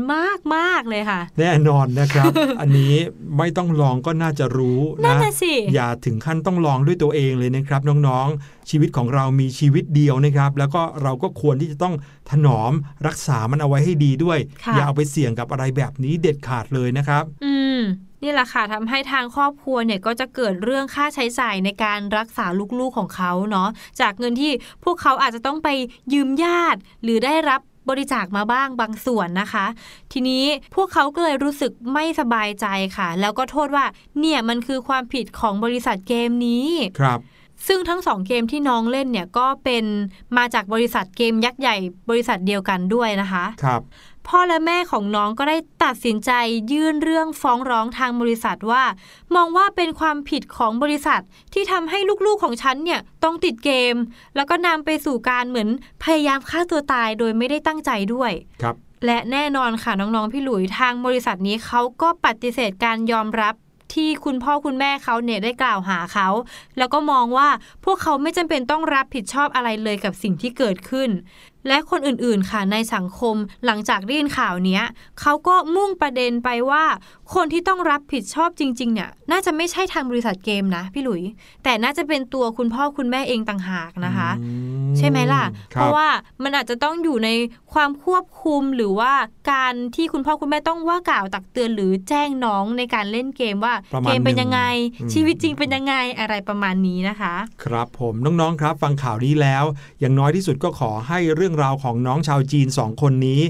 มากๆเลยค่ะ แน่นอนนะครับ อันนี้ไม่ต้องลองก็น่าจะรู้นั่นนะน่ะสิอย่าถึงขั้นต้องลองด้วยตัวเองเลยนะครับน้องๆ ชีวิตของเรามีชีวิตเดียวนะครับ แล้วก็เราก็ควรที่จะต้องถนอมรักษามันเอาไว้ให้ดีด้วยค่ะอย่าเอาไปเสี่ยงกับอะไรแบบนี้เด็ดขาดเลยนะครับ อืมนี่แหละค่ะทำให้ทางครอบครัวเนี่ยก็จะเกิดเรื่องค่าใช้จ่ายในการรักษาลูกๆของเขาเนาะจากเงินที่พวกเขาอาจจะต้องไปยืมญาติ หรือได้รับบริจาคมาบ้างบางส่วนนะคะ ทีนี้พวกเขาก็เลยรู้สึกไม่สบายใจค่ะ แล้วก็โทษว่าเนี่ยมันคือความผิดของบริษัทเกมนี้ครับ ซึ่งทั้งสองเกมที่น้องเล่นเนี่ยก็เป็นมาจากบริษัทเกมยักษ์ใหญ่บริษัทเดียวกันด้วยนะคะครับพ่อและแม่ของน้องก็ได้ตัดสินใจยื่นเรื่องฟ้องร้องทางบริษัทว่า มองว่าเป็นความผิดของบริษัทที่ทำให้ลูกๆของฉันเนี่ยต้องติดเกม แล้วก็นำไปสู่การเหมือนพยายามฆ่าตัวตายโดยไม่ได้ตั้งใจด้วยครับและแน่นอนค่ะน้องๆพี่หลุยทางบริษัทนี้เขาก็ปฏิเสธการยอมรับ ที่คุณพ่อคุณแม่เขาเนี่ยได้กล่าวหาเขา แล้วก็มองว่าพวกเขาไม่จำเป็นต้องรับผิดชอบอะไรเลยกับสิ่งที่เกิดขึ้น และคนอื่นๆค่ะในสังคมหลังจากได้ยินข่าวเนี้ยเขาก็มุ่งประเด็นไปว่า คนที่ต้องรับผิดชอบจริง ๆ เนี่ย น่าจะไม่ใช่ทางบริษัทเกมนะพี่หลุย แต่น่าจะเป็นตัวคุณพ่อคุณแม่เองต่างหากนะคะอืใช่ไหมล่ะคเพบราะว่ามันอาจจะต้องอยู่ในความควบคุมหรือว่าการที่คุณพ่อคุณแม่ต้องว่ากล่าวตักเตือนหรือแจ้งน้องในการเล่นเกมว่าประมาณเกมเป็นยังไงหนึ่งชีวิตจริงเป็นยังไงอะไรประมาณนี้นะคะ ครับผมน้องๆครับ ฟังข่าวนี้แล้ว อย่างน้อยที่สุดก็ขอให้เรื่องราวของน้องชาวจีนสองคนนี้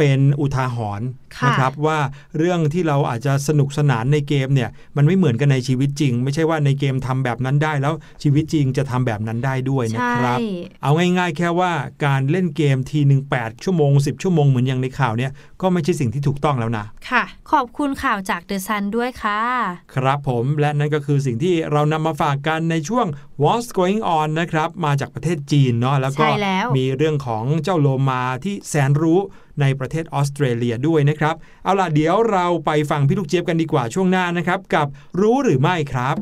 เป็นอุทาหรณ์ค่ะนะครับว่าเรื่องที่เราอาจจะสนุกสนานในเกมเนี่ยมันไม่เหมือนกันในชีวิตจริง ไม่ใช่ว่าในเกมทำแบบนั้นได้แล้วชีวิตจริงจะทำแบบนั้นได้ด้วยนะครับใช่เอาง่ายๆ แค่ว่าการเล่นเกมทีหนึ่ง8ชั่วโมง 10 ชั่วโมงเหมือนอย่างในข่าวเนี่ยก็ไม่ใช่สิ่งที่ถูกต้องแล้วนะ ค่ะ ขอบคุณข่าวจากเดอะซันด้วยค่ะ ครับผมและนั่นก็คือสิ่งที่เรานำมาฝากกันในช่วง What's Going On นะครับมาจากประเทศจีนเนาะแล้วก็ใช่แล้วมีเรื่องของเจ้าโลมาที่แสนรู้ ในประเทศออสเตรเลียด้วยนะครับ เอาล่ะเดี๋ยวเราไปฟังพี่ลูกเจี๊ยบกันดีกว่าช่วงหน้านะครับ กับรู้หรือไม่ครับ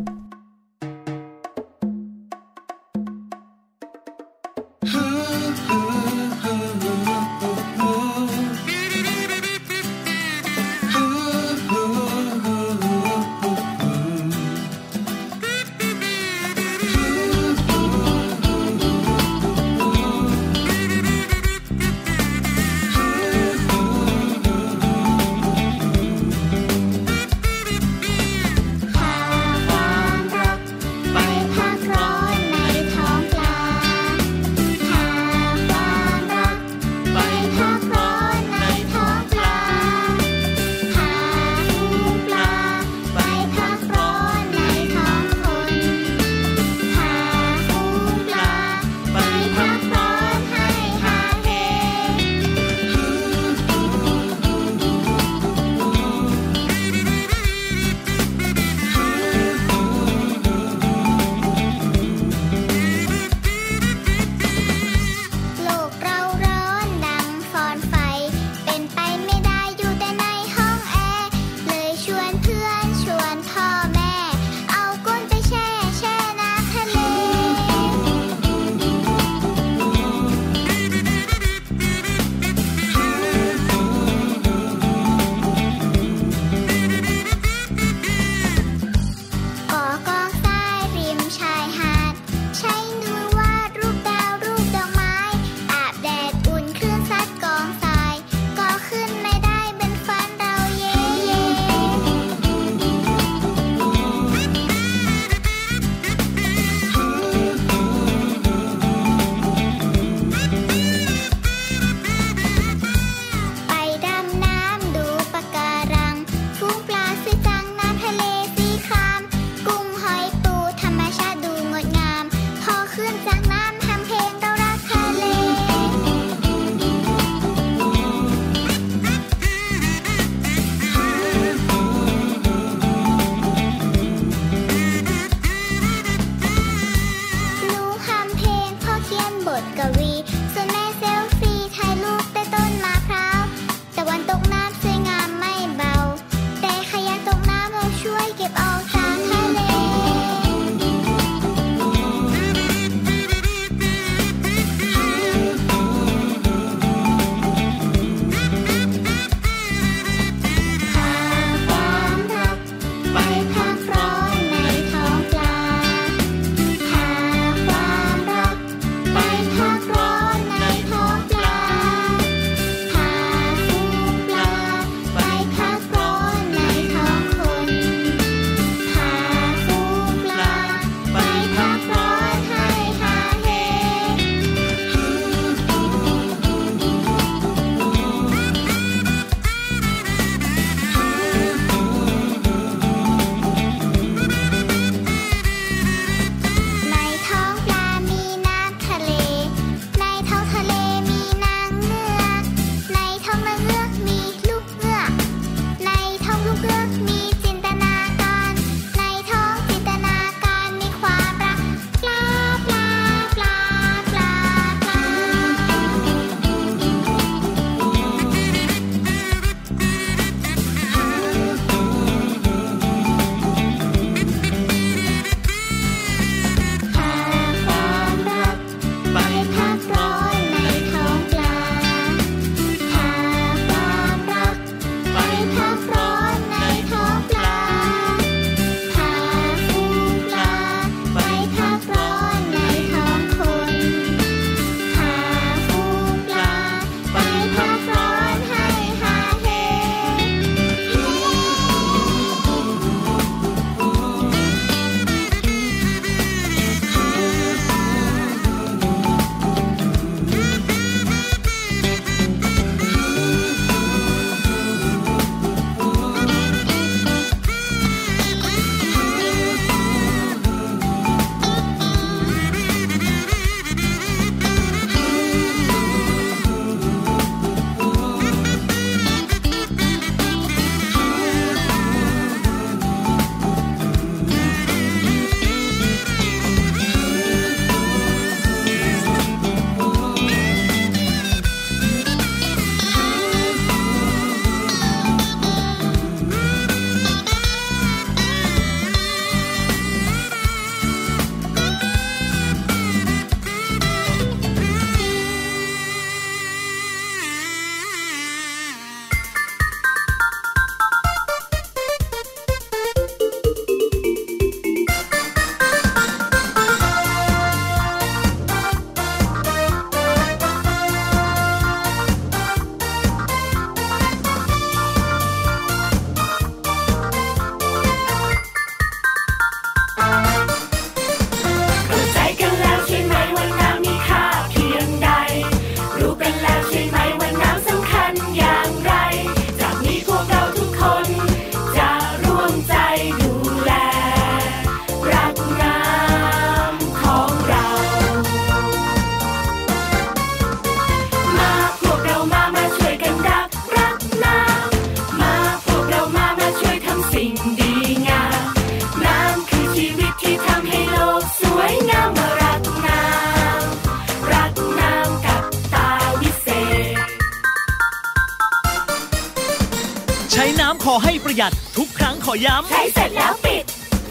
หยัดทุกครั้งขอย้ำใช้เสร็จแล้วปิด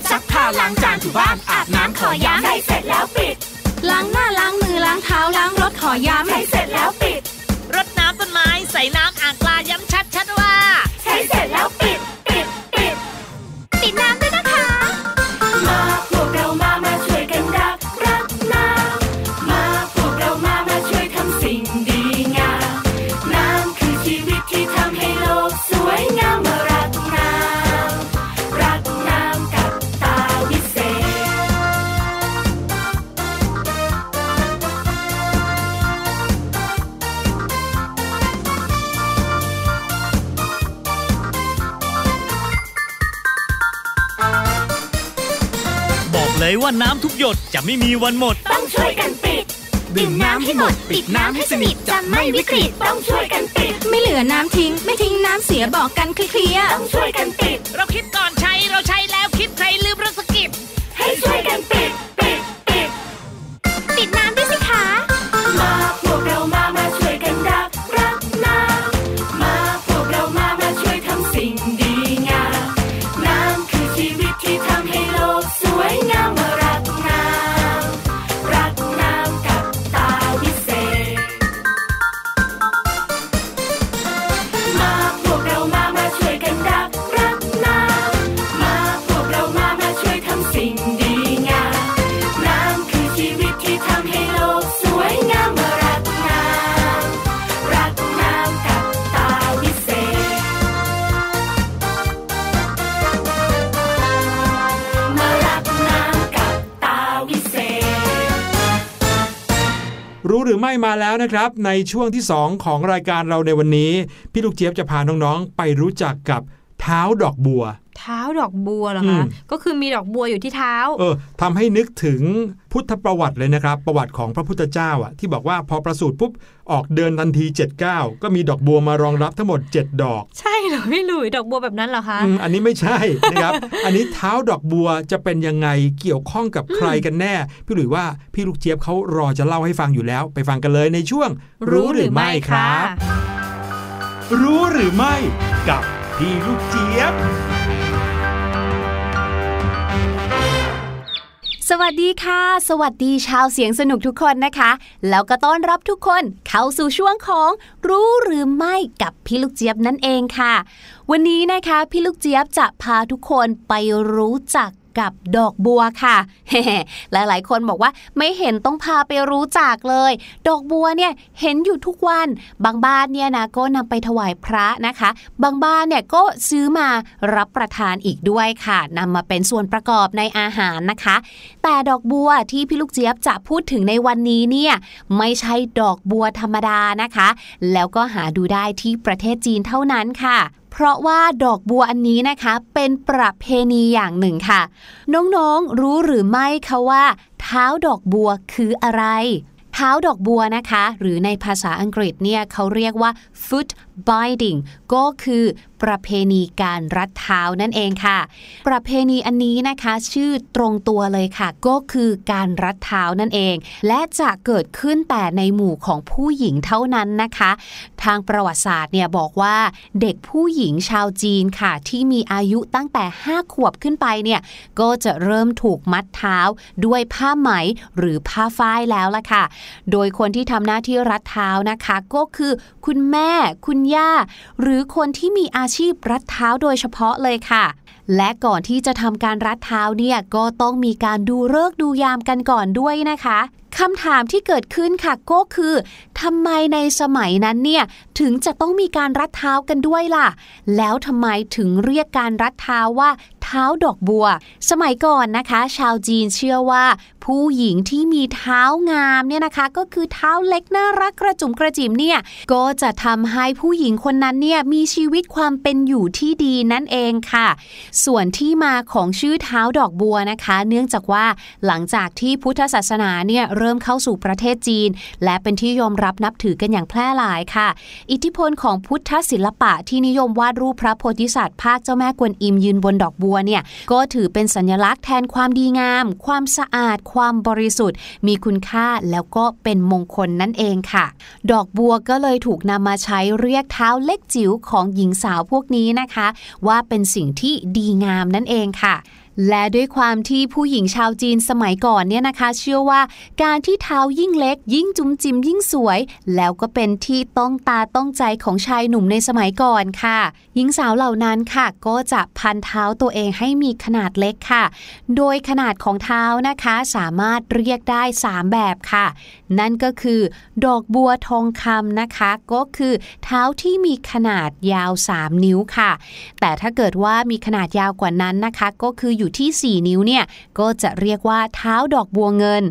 ซักผ้าล้างจานถูบ้านอาบน้ำขอย้ำใช้เสร็จแล้วปิด ล้างหน้าล้างมือล้างเท้าล้างรถขอย้ำใช้เสร็จแล้วปิดรดน้ำต้นไม้ใส่น้ำอ่าง ยว่าน้ำทุกหยดจะไม่มีวันหมด ต้องช่วยกันปิด ดื่มน้ำให้หมด ปิดน้ำให้สนิทจะไม่วิกฤตต้องช่วยกันปิด ไม่เหลือน้ำทิ้ง ไม่ทิ้งน้ำเสียบอกกันเคลียร์ต้องช่วยกันปิด เราคิดก่อนใช้เราใช้แล้วคิดใครลืม ไม่มาแล้วนะครับ ในช่วงที่ 2 ของรายการเราในวันนี้ พี่ลูกเจี๊ยบจะพาน้องๆ ไปรู้จักกับเท้าดอกบัว เท้าดอกบัวเหรออืคะมก็คือมีดอกบัวอยู่ที่เท้า เออทำให้นึกถึงพุทธประวัติเลยนะครับ ประวัติของพระพุทธเจ้าอะ ที่บอกว่าพอประสูติปุ๊บออกเดินทันที7ก้าวก็มีดอกบัวมารองรับทั้งหมด 7 ดอก ใช่เหรอพี่หลุยดอกบัวแบบนั้นเหรอคะอืมอันนี้ไม่ใช่นะครับ อันนี้เท้าดอกบัวจะเป็นยังไงเกี่ยวข้องกับใครกันแน่ พี่หลุยว่าพี่ลูกเจี๊ยบเขารอจะเล่าให้ฟังอยู่แล้ว ไปฟังกันเลยในช่วง รู้หรือไม่ครับรู้หรือไม่กับพี่ลูกเจี๊ยบ สวัสดีค่ะ สวัสดีชาวเสียงสนุกทุกคนนะคะ แล้วก็ต้อนรับทุกคนเข้าสู่ช่วงของรู้หรือไม่กับพี่ลูกเจี๊ยบนั่นเองค่ะ วันนี้นะคะ พี่ลูกเจี๊ยบจะพาทุกคนไปรู้จัก กับดอกบัวค่ะหลายๆ คนบอกว่าไม่เห็นต้องพาไปรู้จักเลย ดอกบัวเนี่ยเห็นอยู่ทุกวัน บางบ้านเนี่ยนะก็นำไปถวายพระนะคะ บางบ้านเนี่ยก็ซื้อมารับประทานอีกด้วยค่ะนำมาเป็นส่วนประกอบในอาหารนะคะ แต่ดอกบัวที่พี่ลูกเจี๊ยบจะพูดถึงในวันนี้เนี่ยไม่ใช่ดอกบัวธรรมดานะคะ แล้วก็หาดูได้ที่ประเทศจีนเท่านั้นค่ะ เพราะว่าดอกบัวอันนี้นะคะเป็นประเพณีอย่างหนึ่งค่ะ น้องๆรู้หรือไม่คะว่า เท้าดอกบัวคืออะไร เท้าดอกบัวนะคะ หรือในภาษาอังกฤษเนี่ยเขาเรียกว่า foot binding ก็คือประเพณีการรัดเท้านั่นเองค่ะ ประเพณีอันนี้นะคะ ชื่อตรงตัวเลยค่ะ ก็คือการรัดเท้านั่นเอง และจะเกิดขึ้นแต่ในหมู่ของผู้หญิงเท่านั้นนะคะ ทางประวัติศาสตร์เนี่ยบอกว่าเด็กผู้หญิงชาวจีนค่ะ ที่มีอายุตั้งแต่ 5 ขวบขึ้นไปเนี่ยก็จะเริ่มถูกมัดเท้าด้วยผ้าไหมหรือผ้าฝ้ายแล้วล่ะค่ะ โดยคนที่ทำหน้าที่รัดเท้านะคะ ก็คือคุณแม่คุณย่าหรือคนที่มีอาชีพรัดเท้าโดยเฉพาะเลยค่ะ และก่อนที่จะทำการรัดเท้าเนี่ยก็ต้องมีการดูเลิกดูยามกันก่อนด้วยนะคะคำถามที่เกิดขึ้นค่ะก็คือทำไมในสมัยนั้นเนี่ยถึงจะต้องมีการรัดเท้ากันด้วยล่ะ แล้วทำไมถึงเรียกการรัดเท้าว่า เท้าดอกบัว สมัยก่อนนะคะ ชาวจีนเชื่อว่า ผู้หญิงที่มีเท้างามเนี่ยนะคะ ก็คือเท้าเล็กน่ารักกระจุมกระจิมเนี่ยก็จะทำให้ผู้หญิงคนนั้นเนี่ยมีชีวิตความเป็นอยู่ที่ดีนั่นเองค่ะ ส่วนที่มาของชื่อเท้าดอกบัวนะคะ เนื่องจากว่าหลังจากที่พุทธศาสนาเนี่ยเริ่มเข้าสู่ประเทศจีน และเป็นที่ยอมรับนับถือกันอย่างแพร่หลายค่ะ อิทธิพลของพุทธศิลปะที่นิยมวาดรูปพระโพธิสัตว์ภาคเจ้าแม่กวนอิมยืนบนดอกบัวเนี่ยก็ถือเป็นสัญลักษณ์แทนความดีงาม ความสะอาด ความบริสุทธิ์ มีคุณค่าแล้วก็เป็นมงคลนั่นเองค่ะ ดอกบัวก็เลยถูกนำมาใช้เรียกเท้าเล็กจิ๋วของหญิงสาวพวกนี้นะคะ ว่าเป็นสิ่งที่ดีงามนั่นเองค่ะ และด้วยความที่ผู้หญิงชาวจีนสมัยก่อนเนี่ยนะคะ เชื่อว่าการที่เท้ายิ่งเล็ก ยิ่งจุ้มจิมยิ่งสวย แล้วก็เป็นที่ต้องตาต้องใจของชายหนุ่มในสมัยก่อนค่ะหญิงสาวเหล่านั้นค่ะ ก็จะพันเท้าตัวเองให้มีขนาดเล็กค่ะ โดยขนาดของเท้านะคะสามารถเรียกได้ 3 แบบค่ะ นั่นก็คือ ดอกบัวทองคำนะคะ ก็คือเท้าที่มีขนาดยาว 3 นิ้วค่ะ แต่ถ้าเกิดว่ามีขนาดยาวกว่านั้นนะคะ ก็คืออยู่ที่ 4 นิ้วเนี่ยก็จะเรียกว่าเท้าดอกบัวเงิน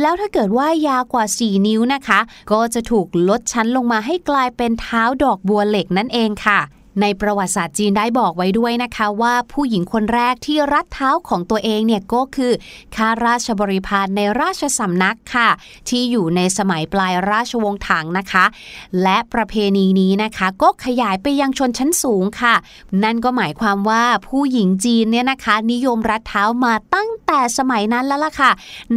แล้วถ้าเกิดว่ายาวกว่า 4 นิ้วนะคะ ก็จะถูกลดชั้นลงมาให้กลายเป็นเท้าดอกบัวเหล็กนั่นเองค่ะ ในประวัติศาสตร์จีนได้บอกไว้ด้วยนะคะว่าผู้หญิงคนแรกที่รัดเท้าของตัวเองเนี่ยก็คือข้าราชบริพารในราชสำนักค่ะ ที่อยู่ในสมัยปลายราชวงศ์ถังนะคะ และประเพณีนี้นะคะก็ขยายไปยังชนชั้นสูงค่ะ นั่นก็หมายความว่าผู้หญิงจีนเนี่ยนะคะ นิยมรัดเท้ามาตั้งแต่สมัยนั้นแล้วล่ะค่ะ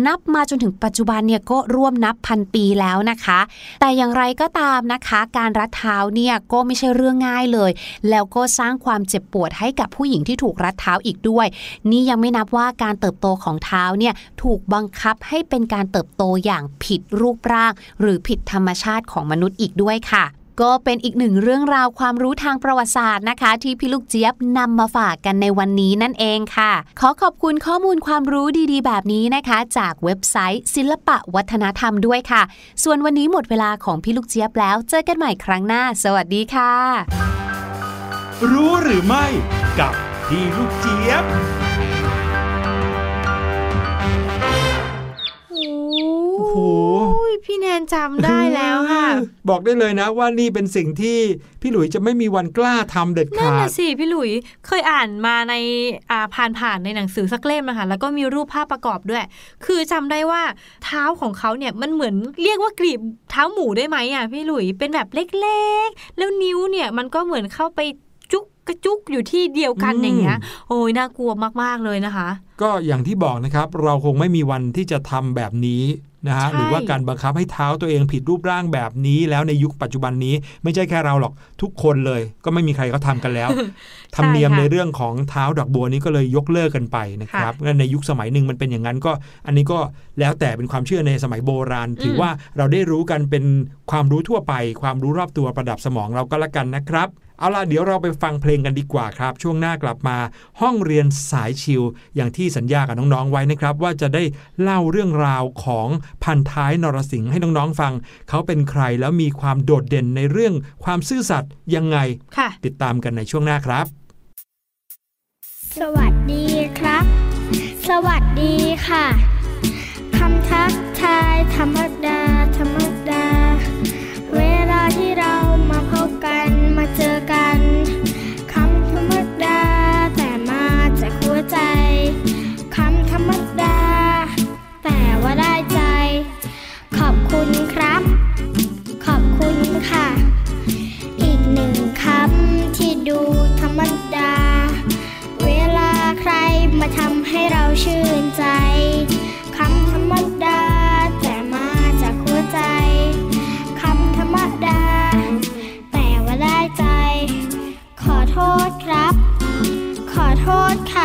นับมาจนถึงปัจจุบันเนี่ยก็ร่วมนับพันปีแล้วนะคะ แต่อย่างไรก็ตามนะคะ การรัดเท้าเนี่ยก็ไม่ใช่เรื่องง่ายเลยแล้วก็สร้างความเจ็บปวดให้กับผู้หญิงที่ถูกรัดเท้าอีกด้วย นี่ยังไม่นับว่าการเติบโตของเท้าเนี่ยถูกบังคับให้เป็นการเติบโตอย่างผิดรูปร่าง หรือผิดธรรมชาติของมนุษย์อีกด้วยค่ะก็เป็นอีกหนึ่งเรื่องราวความรู้ทางประวัติศาสตร์นะคะ ที่พี่ลูกเจี๊ยบนำมาฝากกันในวันนี้นั่นเองค่ะ ขอขอบคุณข้อมูลความรู้ดีๆ แบบนี้นะคะ จากเว็บไซต์ ศิลปะวัฒนธรรมด้วยค่ะ ส่วนวันนี้หมดเวลาของพี่ลูกเจี๊ยบแล้ว เจอกันใหม่ครั้งหน้า สวัสดีค่ะ รู้หรือไม่กับพี่ลูกเจี๊ยบโอ้โหยพี่แนนจำได้แล้วค่ะ บอกได้เลยนะว่านี่เป็นสิ่งที่พี่หลุยจะไม่มีวันกล้าทำเด็ดนั่นขาน่ะดสิพี่หลุยเคยอ่านมาในอ่าผ่านผ่านๆในหนังสือสักเล่มนะคะแล้วก็มีรูปภาพประกอบด้วย คือจำได้ว่าเท้าของเขาเนี่ยมันเหมือนเรียกว่ากรีบเท้าหมูได้ไหมอะพี่หลุยเป็นแบบเล็กๆ แล้วนิ้วเนี่ยมันก็เหมือนเข้าไปจุ กกระจุกอยู่ที่เดียวกันอืมอย่างเงี้ยโอ้ยน่ากลัวมากๆเลยนะคะ ก็อย่างที่บอกนะครับเราคงไม่มีวันที่จะทำแบบนี้นะฮะใช่หรือว่าการบังคับให้เท้าตัวเองผิดรูปร่างแบบนี้ แล้วในยุคปัจจุบันนี้ไม่ใช่แค่เราหรอกทุกคนเลย ก็ไม่มีใครเขาทำกันแล้วธรรมเนียมในเรื่องของเท้าดอกบัวนี้ก็เลยยกเลิกกันไปนะครับและในยุคสมัยหนึ่งมันเป็นอย่างนั้นก็ อันนี้ก็แล้วแต่เป็นความเชื่อในสมัยโบราณ ถือว่าเราได้รู้กันเป็นความรู้ทั่วไป ความรู้รอบตัวประดับสมองเราก็แล้วกันนะครับ เอาล่ะเดี๋ยวเราไปฟังเพลงกันดีกว่าครับ ช่วงหน้ากลับมาห้องเรียนสายชิลอย่างที่สัญญากับน้องๆไว้นะครับ ว่าจะได้เล่าเรื่องราวของพันท้ายนรสิงห์ให้น้องๆฟัง เขาเป็นใครแล้วมีความโดดเด่นในเรื่องความซื่อสัตย์ยังไงค่ะติดตามกันในช่วงหน้าครับ สวัสดีครับ สวัสดีค่ะคำทักทายธรรมดาธรรมดา เวลาที่เรา ดูธรรมดา เวลาใครมาทำให้เราชื่นใจคำธรรมดา แต่มาจากหัวใจคำธรรมดา แต่ว่าได้ใจ ขอโทษครับ ขอโทษค่ะ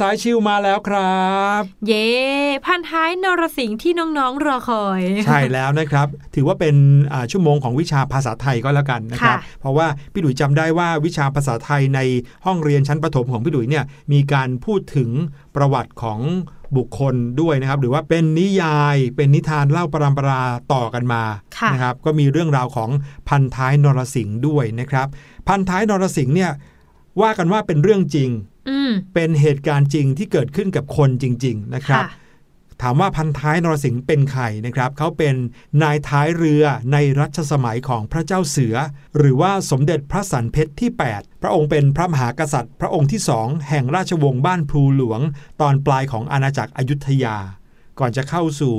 สายชิวมาแล้วครับ เย่พันท้ายนรสิงห์ที่น้องๆรอคอย ใช่แล้วนะครับ ถือว่าเป็นอ่าชั่วโมงของวิชาภาษาไทยก็แล้วกันนะครับค่ะเพราะว่าพี่ดุยจำได้ว่าวิชาภาษาไทยในห้องเรียนชั้นประถมของพี่ดุยเนี่ยมีการพูดถึงประวัติของบุคคลด้วยนะครับ หรือว่าเป็นนิยาย เป็นนิทานเล่าปรำปราต่อกันมาค่ะนะครับ ก็มีเรื่องราวของพันท้ายนรสิงห์ด้วยนะครับ พันท้ายนรสิงห์เนี่ย ว่ากันว่าเป็นเรื่องจริงอืมเป็นเหตุการณ์จริงที่เกิดขึ้นกับคนจริง ๆ นะครับค่ะถามว่าพันท้ายนรสิงห์เป็นใครนะครับ เขาเป็นนายท้ายเรือในรัชสมัยของพระเจ้าเสือ หรือว่าสมเด็จพระสันเพชรที่ 8 พระองค์เป็นพระมหากษัตริย์ พระองค์ที่สองแห่งราชวงศ์บ้านพลูหลวง ตอนปลายของอาณาจักรอยุธยา ก่อนจะเข้าสู่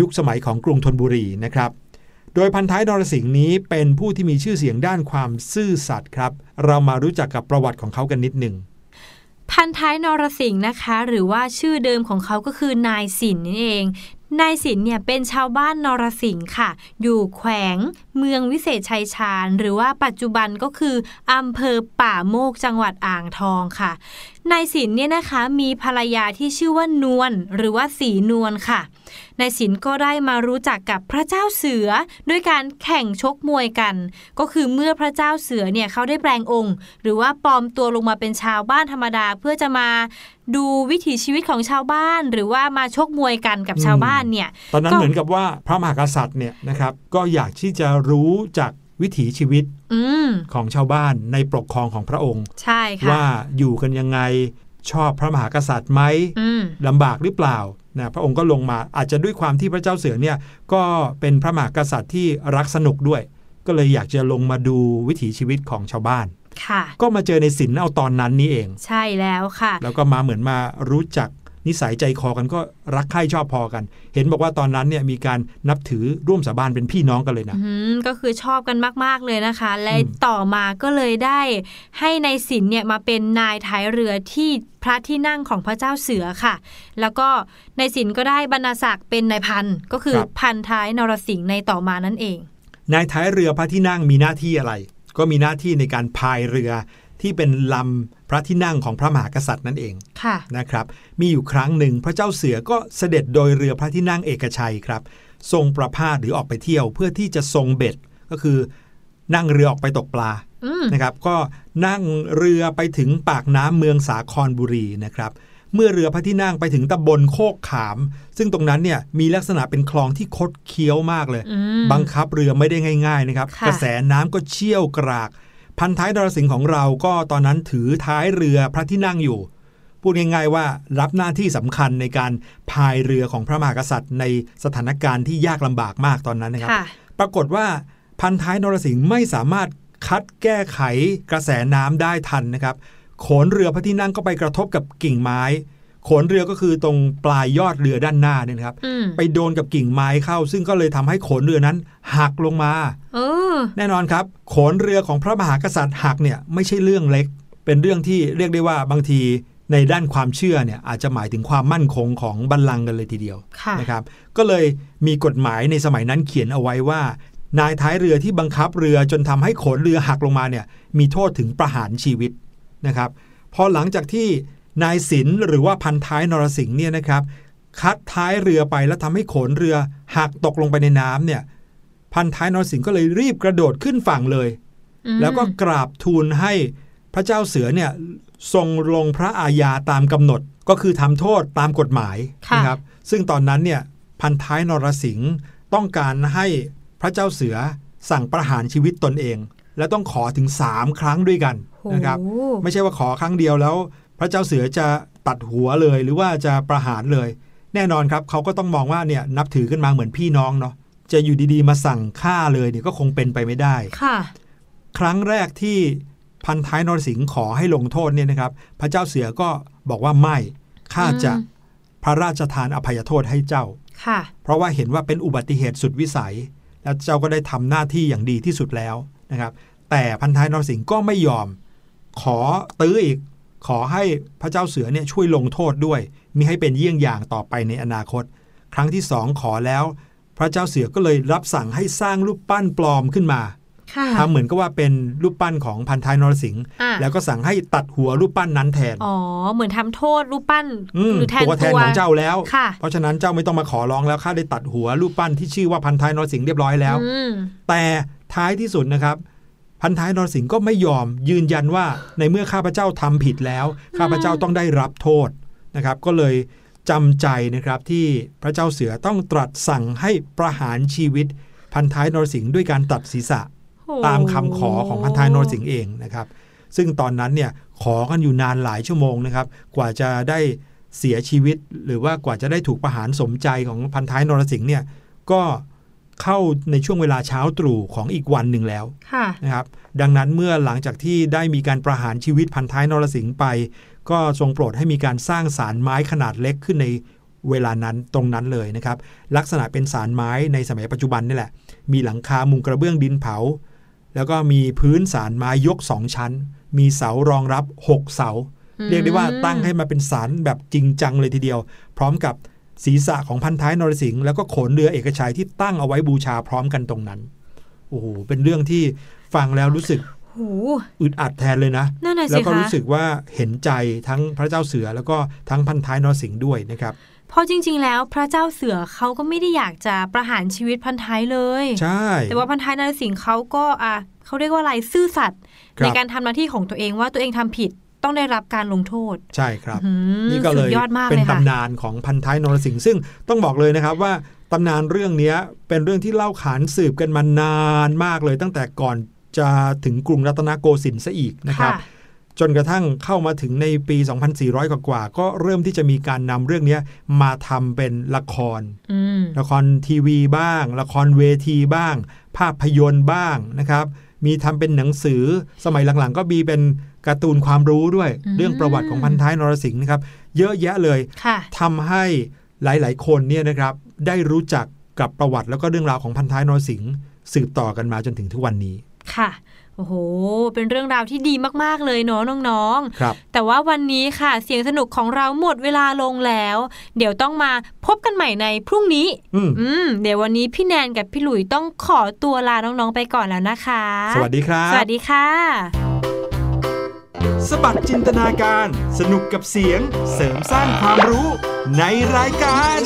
ยุคสมัยของกรุงธนบุรีนะครับ โดยพันท้ายนรสิงห์นี้เป็นผู้ที่มีชื่อเสียงด้านความซื่อสัตย์ครับ เรามารู้จักกับประวัติของเขากันนิดหนึ่งพันท้ายนรสิงห์นะคะ หรือว่าชื่อเดิมของเขาก็คือนายสินนั่นเองนายสินเนี่ยเป็นชาวบ้านนรสิงห์ค่ะ อยู่แขวงเมืองวิเศษชัยชาญ หรือว่าปัจจุบันก็คืออำเภอป่าโมกจังหวัดอ่างทองค่ะ นายสินเนี่ยนะคะมีภรรยาที่ชื่อว่านวลหรือว่าสีนวลค่ะนายสินก็ได้มารู้จักกับพระเจ้าเสือด้วยการแข่งชกมวยกัน ก็คือเมื่อพระเจ้าเสือเนี่ยเขาได้แปลงองค์ หรือว่าปลอมตัวลงมาเป็นชาวบ้านธรรมดาเพื่อจะมาดูวิถีชีวิตของชาวบ้าน หรือว่ามาชกมวยกันกับชาวบ้านเนี่ยตอนนั้นก็เหมือนกับว่าพระมหากษัตริย์เนี่ยนะครับก็อยากที่จะรู้จากวิถีชีวิตอืม ของชาวบ้านในปกครองของพระองค์ ใช่ค่ะว่าอยู่กันยังไงชอบพระมหากษัตริย์ไหมอืมลำบากหรือเปล่านะพระองค์ก็ลงมาอาจจะด้วยความที่พระเจ้าเสือเนี่ยก็เป็นพระมหากษัตริย์ที่รักสนุกด้วย ก็เลยอยากจะลงมาดูวิถีชีวิตของชาวบ้านค่ะก็มาเจอในศิลเอาตอนนั้นนี่เอง ใช่แล้วค่ะ แล้วก็มาเหมือนมารู้จัก นิสัยใจคอกันก็รักใคร่ชอบพอกัน เห็นบอกว่าตอนนั้นเนี่ยมีการนับถือร่วมสาบานเป็นพี่น้องกันเลยนะอืมก็คือชอบกันมาก ๆ เลยนะคะ และอืมต่อมาก็เลยได้ให้ในายสินเนี่ยมาเป็นนายท้ายเรือที่พระที่นั่งของพระเจ้าเสือค่ะ แล้วก็ในายสินก็ได้บรรณาศักดิ์เป็นนายพันก็คือพันท้ายนรสิงห์ในต่อมานั่นเอง นายท้ายเรือพระที่นั่งมีหน้าที่อะไร ก็มีหน้าที่ในการพายเรือ ที่เป็นลำพระที่นั่งของพระมหากษัตริย์นั่นเองค่ะนะครับ มีอยู่ครั้งหนึ่งพระเจ้าเสือก็เสด็จโดยเรือพระที่นั่งเอกชัยครับ ทรงประพาสหรือออกไปเที่ยวเพื่อที่จะทรงเบ็ดก็คือนั่งเรือออกไปตกปลาอืมนะครับ ก็นั่งเรือไปถึงปากน้ำเมืองสาครบุรีนะครับ เมื่อเรือพระที่นั่งไปถึงตำบลโคกขาม ซึ่งตรงนั้นเนี่ยมีลักษณะเป็นคลองที่คดเคี้ยวมากเลยอืมบังคับเรือไม่ได้ง่าย ๆนะครับค่ะกระแสน้ำก็เชี่ยวกราก พันท้ายนรสิงห์ของเราก็ตอนนั้นถือท้ายเรือพระที่นั่งอยู่ พูดง่ายๆว่ารับหน้าที่สำคัญในการพายเรือของพระมหากษัตริย์ ในสถานการณ์ที่ยากลำบากมากตอนนั้นนะครับค่ะปรากฏว่าพันท้ายนรสิงห์ไม่สามารถคัดแก้ไขกระแสน้ำได้ทันนะครับ โขนเรือพระที่นั่งก็ไปกระทบกับกิ่งไม้ โขนเรือก็คือตรงปลายยอดเรือด้านหน้าเนี่ยนะครับอืมไปโดนกับกิ่งไม้เข้า ซึ่งก็เลยทำให้โขนเรือนั้นหักลงมา เออ แน่นอนครับ โขนเรือของพระมหากษัตริย์หักเนี่ยไม่ใช่เรื่องเล็ก เป็นเรื่องที่เรียกได้ว่าบางทีในด้านความเชื่อเนี่ยอาจจะหมายถึงความมั่นคงของบัลลังก์กันเลยทีเดียวค่ะนะครับ ก็เลยมีกฎหมายในสมัยนั้นเขียนเอาไว้ว่า นายท้ายเรือที่บังคับเรือจนทำให้โขนเรือหักลงมาเนี่ยมีโทษถึงประหารชีวิตนะครับพอหลังจากที่นายศิลป์หรือว่าพันท้ายนรสิงห์เนี่ยนะครับ คัดท้ายเรือไปแล้วทำให้โขนเรือหักตกลงไปในน้ำเนี่ย พันท้ายนรสิงห์ก็เลยรีบกระโดดขึ้นฝั่งเลยอืมแล้วก็กราบทูลให้พระเจ้าเสือเนี่ยทรงลงพระอาญาตามกำหนดก็คือทำโทษตามกฎหมายค่ะนะครับ ซึ่งตอนนั้นเนี่ยพันท้ายนรสิงห์ต้องการให้พระเจ้าเสือสั่งประหารชีวิตตนเอง และต้องขอถึง 3 ครั้งด้วยกันนะครับโอ้ไม่ใช่ว่าขอครั้งเดียวแล้ว พระเจ้าเสือจะตัดหัวเลยหรือว่าจะประหารเลย แน่นอนครับเขาก็ต้องมองว่าเนี่ยนับถือกันมาเหมือนพี่น้องเนาะ จะอยู่ดีๆ มาสั่งฆ่าเลยเนี่ยก็คงเป็นไปไม่ได้ค่ะ ครั้งแรกที่พันท้ายนรสิงห์ขอให้ลงโทษเนี่ยนะครับ พระเจ้าเสือก็บอกว่าไม่ข้าจะอืมพระราชทานอภัยโทษให้เจ้าค่ะเพราะว่าเห็นว่าเป็นอุบัติเหตุสุดวิสัย แล้วเจ้าก็ได้ทำหน้าที่อย่างดีที่สุดแล้วนะครับ แต่พันท้ายนรสิงห์ก็ไม่ยอม ขอตื้ออีกขอให้พระเจ้าเสือเนี่ยช่วยลงโทษด้วย มิให้เป็นเยี่ยงอย่างต่อไปในอนาคต ครั้งที่สองขอแล้ว พระเจ้าเสือก็เลยรับสั่งให้สร้างรูปปั้นปลอมขึ้นมาค่ะทำเหมือนกับว่าเป็นรูปปั้นของพันท้ายนรสิงห์อะแล้วก็สั่งให้ตัดหัวรูปปั้นนั้นแทน อ๋อ เหมือนทำโทษรูปปั้นมหรือแทนตัวแทนของเจ้าแล้วค่ะเพราะฉะนั้นเจ้าไม่ต้องมาขอร้องแล้วข้าได้ตัดหัวรูปปั้นที่ชื่อว่าพันท้ายนรสิงห์เรียบร้อยแล้วอืมแต่ท้ายที่สุดนะครับ พันท้ายนรสิงห์ก็ไม่ยอมยืนยันว่าในเมื่อข้าพเจ้าทำผิดแล้ว ข้าพเจ้าต้องได้รับโทษนะครับ ก็เลย จำใจนะครับที่พระเจ้าเสือต้องตรัสสั่งให้ประหารชีวิตพันท้ายนรสิงห์ด้วยการตัดศีรษะโอ้ตามคำขอของพันท้ายนรสิงห์เองนะครับ ซึ่งตอนนั้นเนี่ยขอกันอยู่นานหลายชั่วโมงนะครับ กว่าจะได้เสียชีวิต หรือว่ากว่าจะได้ถูกประหารสมใจของพันท้ายนรสิงห์เนี่ยก็เข้าในช่วงเวลาเช้าตรู่ของอีกวันหนึ่งแล้วค่ะนะครับ ดังนั้นเมื่อหลังจากที่ได้มีการประหารชีวิตพันท้ายนรสิงห์ไป ก็ทรงโปรดให้มีการสร้างศาลไม้ขนาดเล็กขึ้นในเวลานั้นตรงนั้นเลยนะครับ ลักษณะเป็นศาลไม้ในสมัยปัจจุบันนี่แหละ มีหลังคามุงกระเบื้องดินเผา แล้วก็มีพื้นศาลไม้ยกสองชั้น มีเสารองรับ 6 เสา เรียกได้ว่าตั้งให้มาเป็นศาลแบบจริงจังเลยทีเดียว พร้อมกับศีรษะของพันท้ายนรสิงห์แล้วก็โขนเรือเอกชัยที่ตั้งเอาไว้บูชาพร้อมกันตรงนั้นโอ้โหเป็นเรื่องที่ฟังแล้วรู้สึก อึดอัดแทนเลยนะนั่นน่ะแล้วสิก็คะรู้สึกว่าเห็นใจทั้งพระเจ้าเสือแล้วก็ทั้งพันท้ายนรสิงห์ด้วยนะครับเพราะจริง ๆ แล้วพระเจ้าเสือเขาก็ไม่ได้อยากจะประหารชีวิตพันท้ายเลย ใช่ แต่ว่าพันท้ายนรสิงห์เขาก็อะเขาเรียกว่าอะไรซื่อสัตย์ครับในการทำหน้าที่ของตัวเองว่าตัวเองทำผิดต้องได้รับการลงโทษ ใช่ครับอืมนี่ก็เลยสุดยอดมากเป็นเลยค่ะตำนานของพันท้ายนรสิงห์ซึ่งต้องบอกเลยนะครับว่าตำนานเรื่องเนี้ยเป็นเรื่องที่เล่าขานสืบกันมานานมากเลยตั้งแต่ก่อน จะถึงกรุงรัตนโกสินทร์ซะอีกนะครับค่ะจนกระทั่งเข้ามาถึงในปี 2400 กว่ากว่าๆก็เริ่มที่จะมีการนำเรื่องเนี้ยมาทำเป็นละครอืมละครทีวีบ้าง ละครเวทีบ้าง ภาพยนตร์บ้างนะครับ มีทำเป็นหนังสือสมัยหลังๆ ก็มีเป็นการ์ตูนความรู้ด้วยอืมเรื่องประวัติของพันท้ายนรสิงห์นะครับ เยอะแยะเลยค่ะทำให้หลายๆ คนเนี่ยนะครับได้รู้จักกับประวัติแล้วก็เรื่องราวของพันท้ายนรสิงห์สืบต่อกันมาจนถึงทุกวันนี้ ค่ะโอ้โห เป็นเรื่องราวที่ดีมาก ๆ เลยเนาะน้องครับๆแต่ว่าวันนี้ค่ะ เสียงสนุกของเราหมดเวลาลงแล้ว เดี๋ยวต้องมาพบกันใหม่ในพรุ่งนี้อืมอืม เดี๋ยววันนี้พี่แนนกับพี่หลุยต้องขอตัวลาน้องๆไปก่อนแล้วนะคะ สวัสดีครับ สวัสดีค่ะ สบัดจินตนาการ สนุกกับเสียง เสริมสร้างความรู้ในรายการ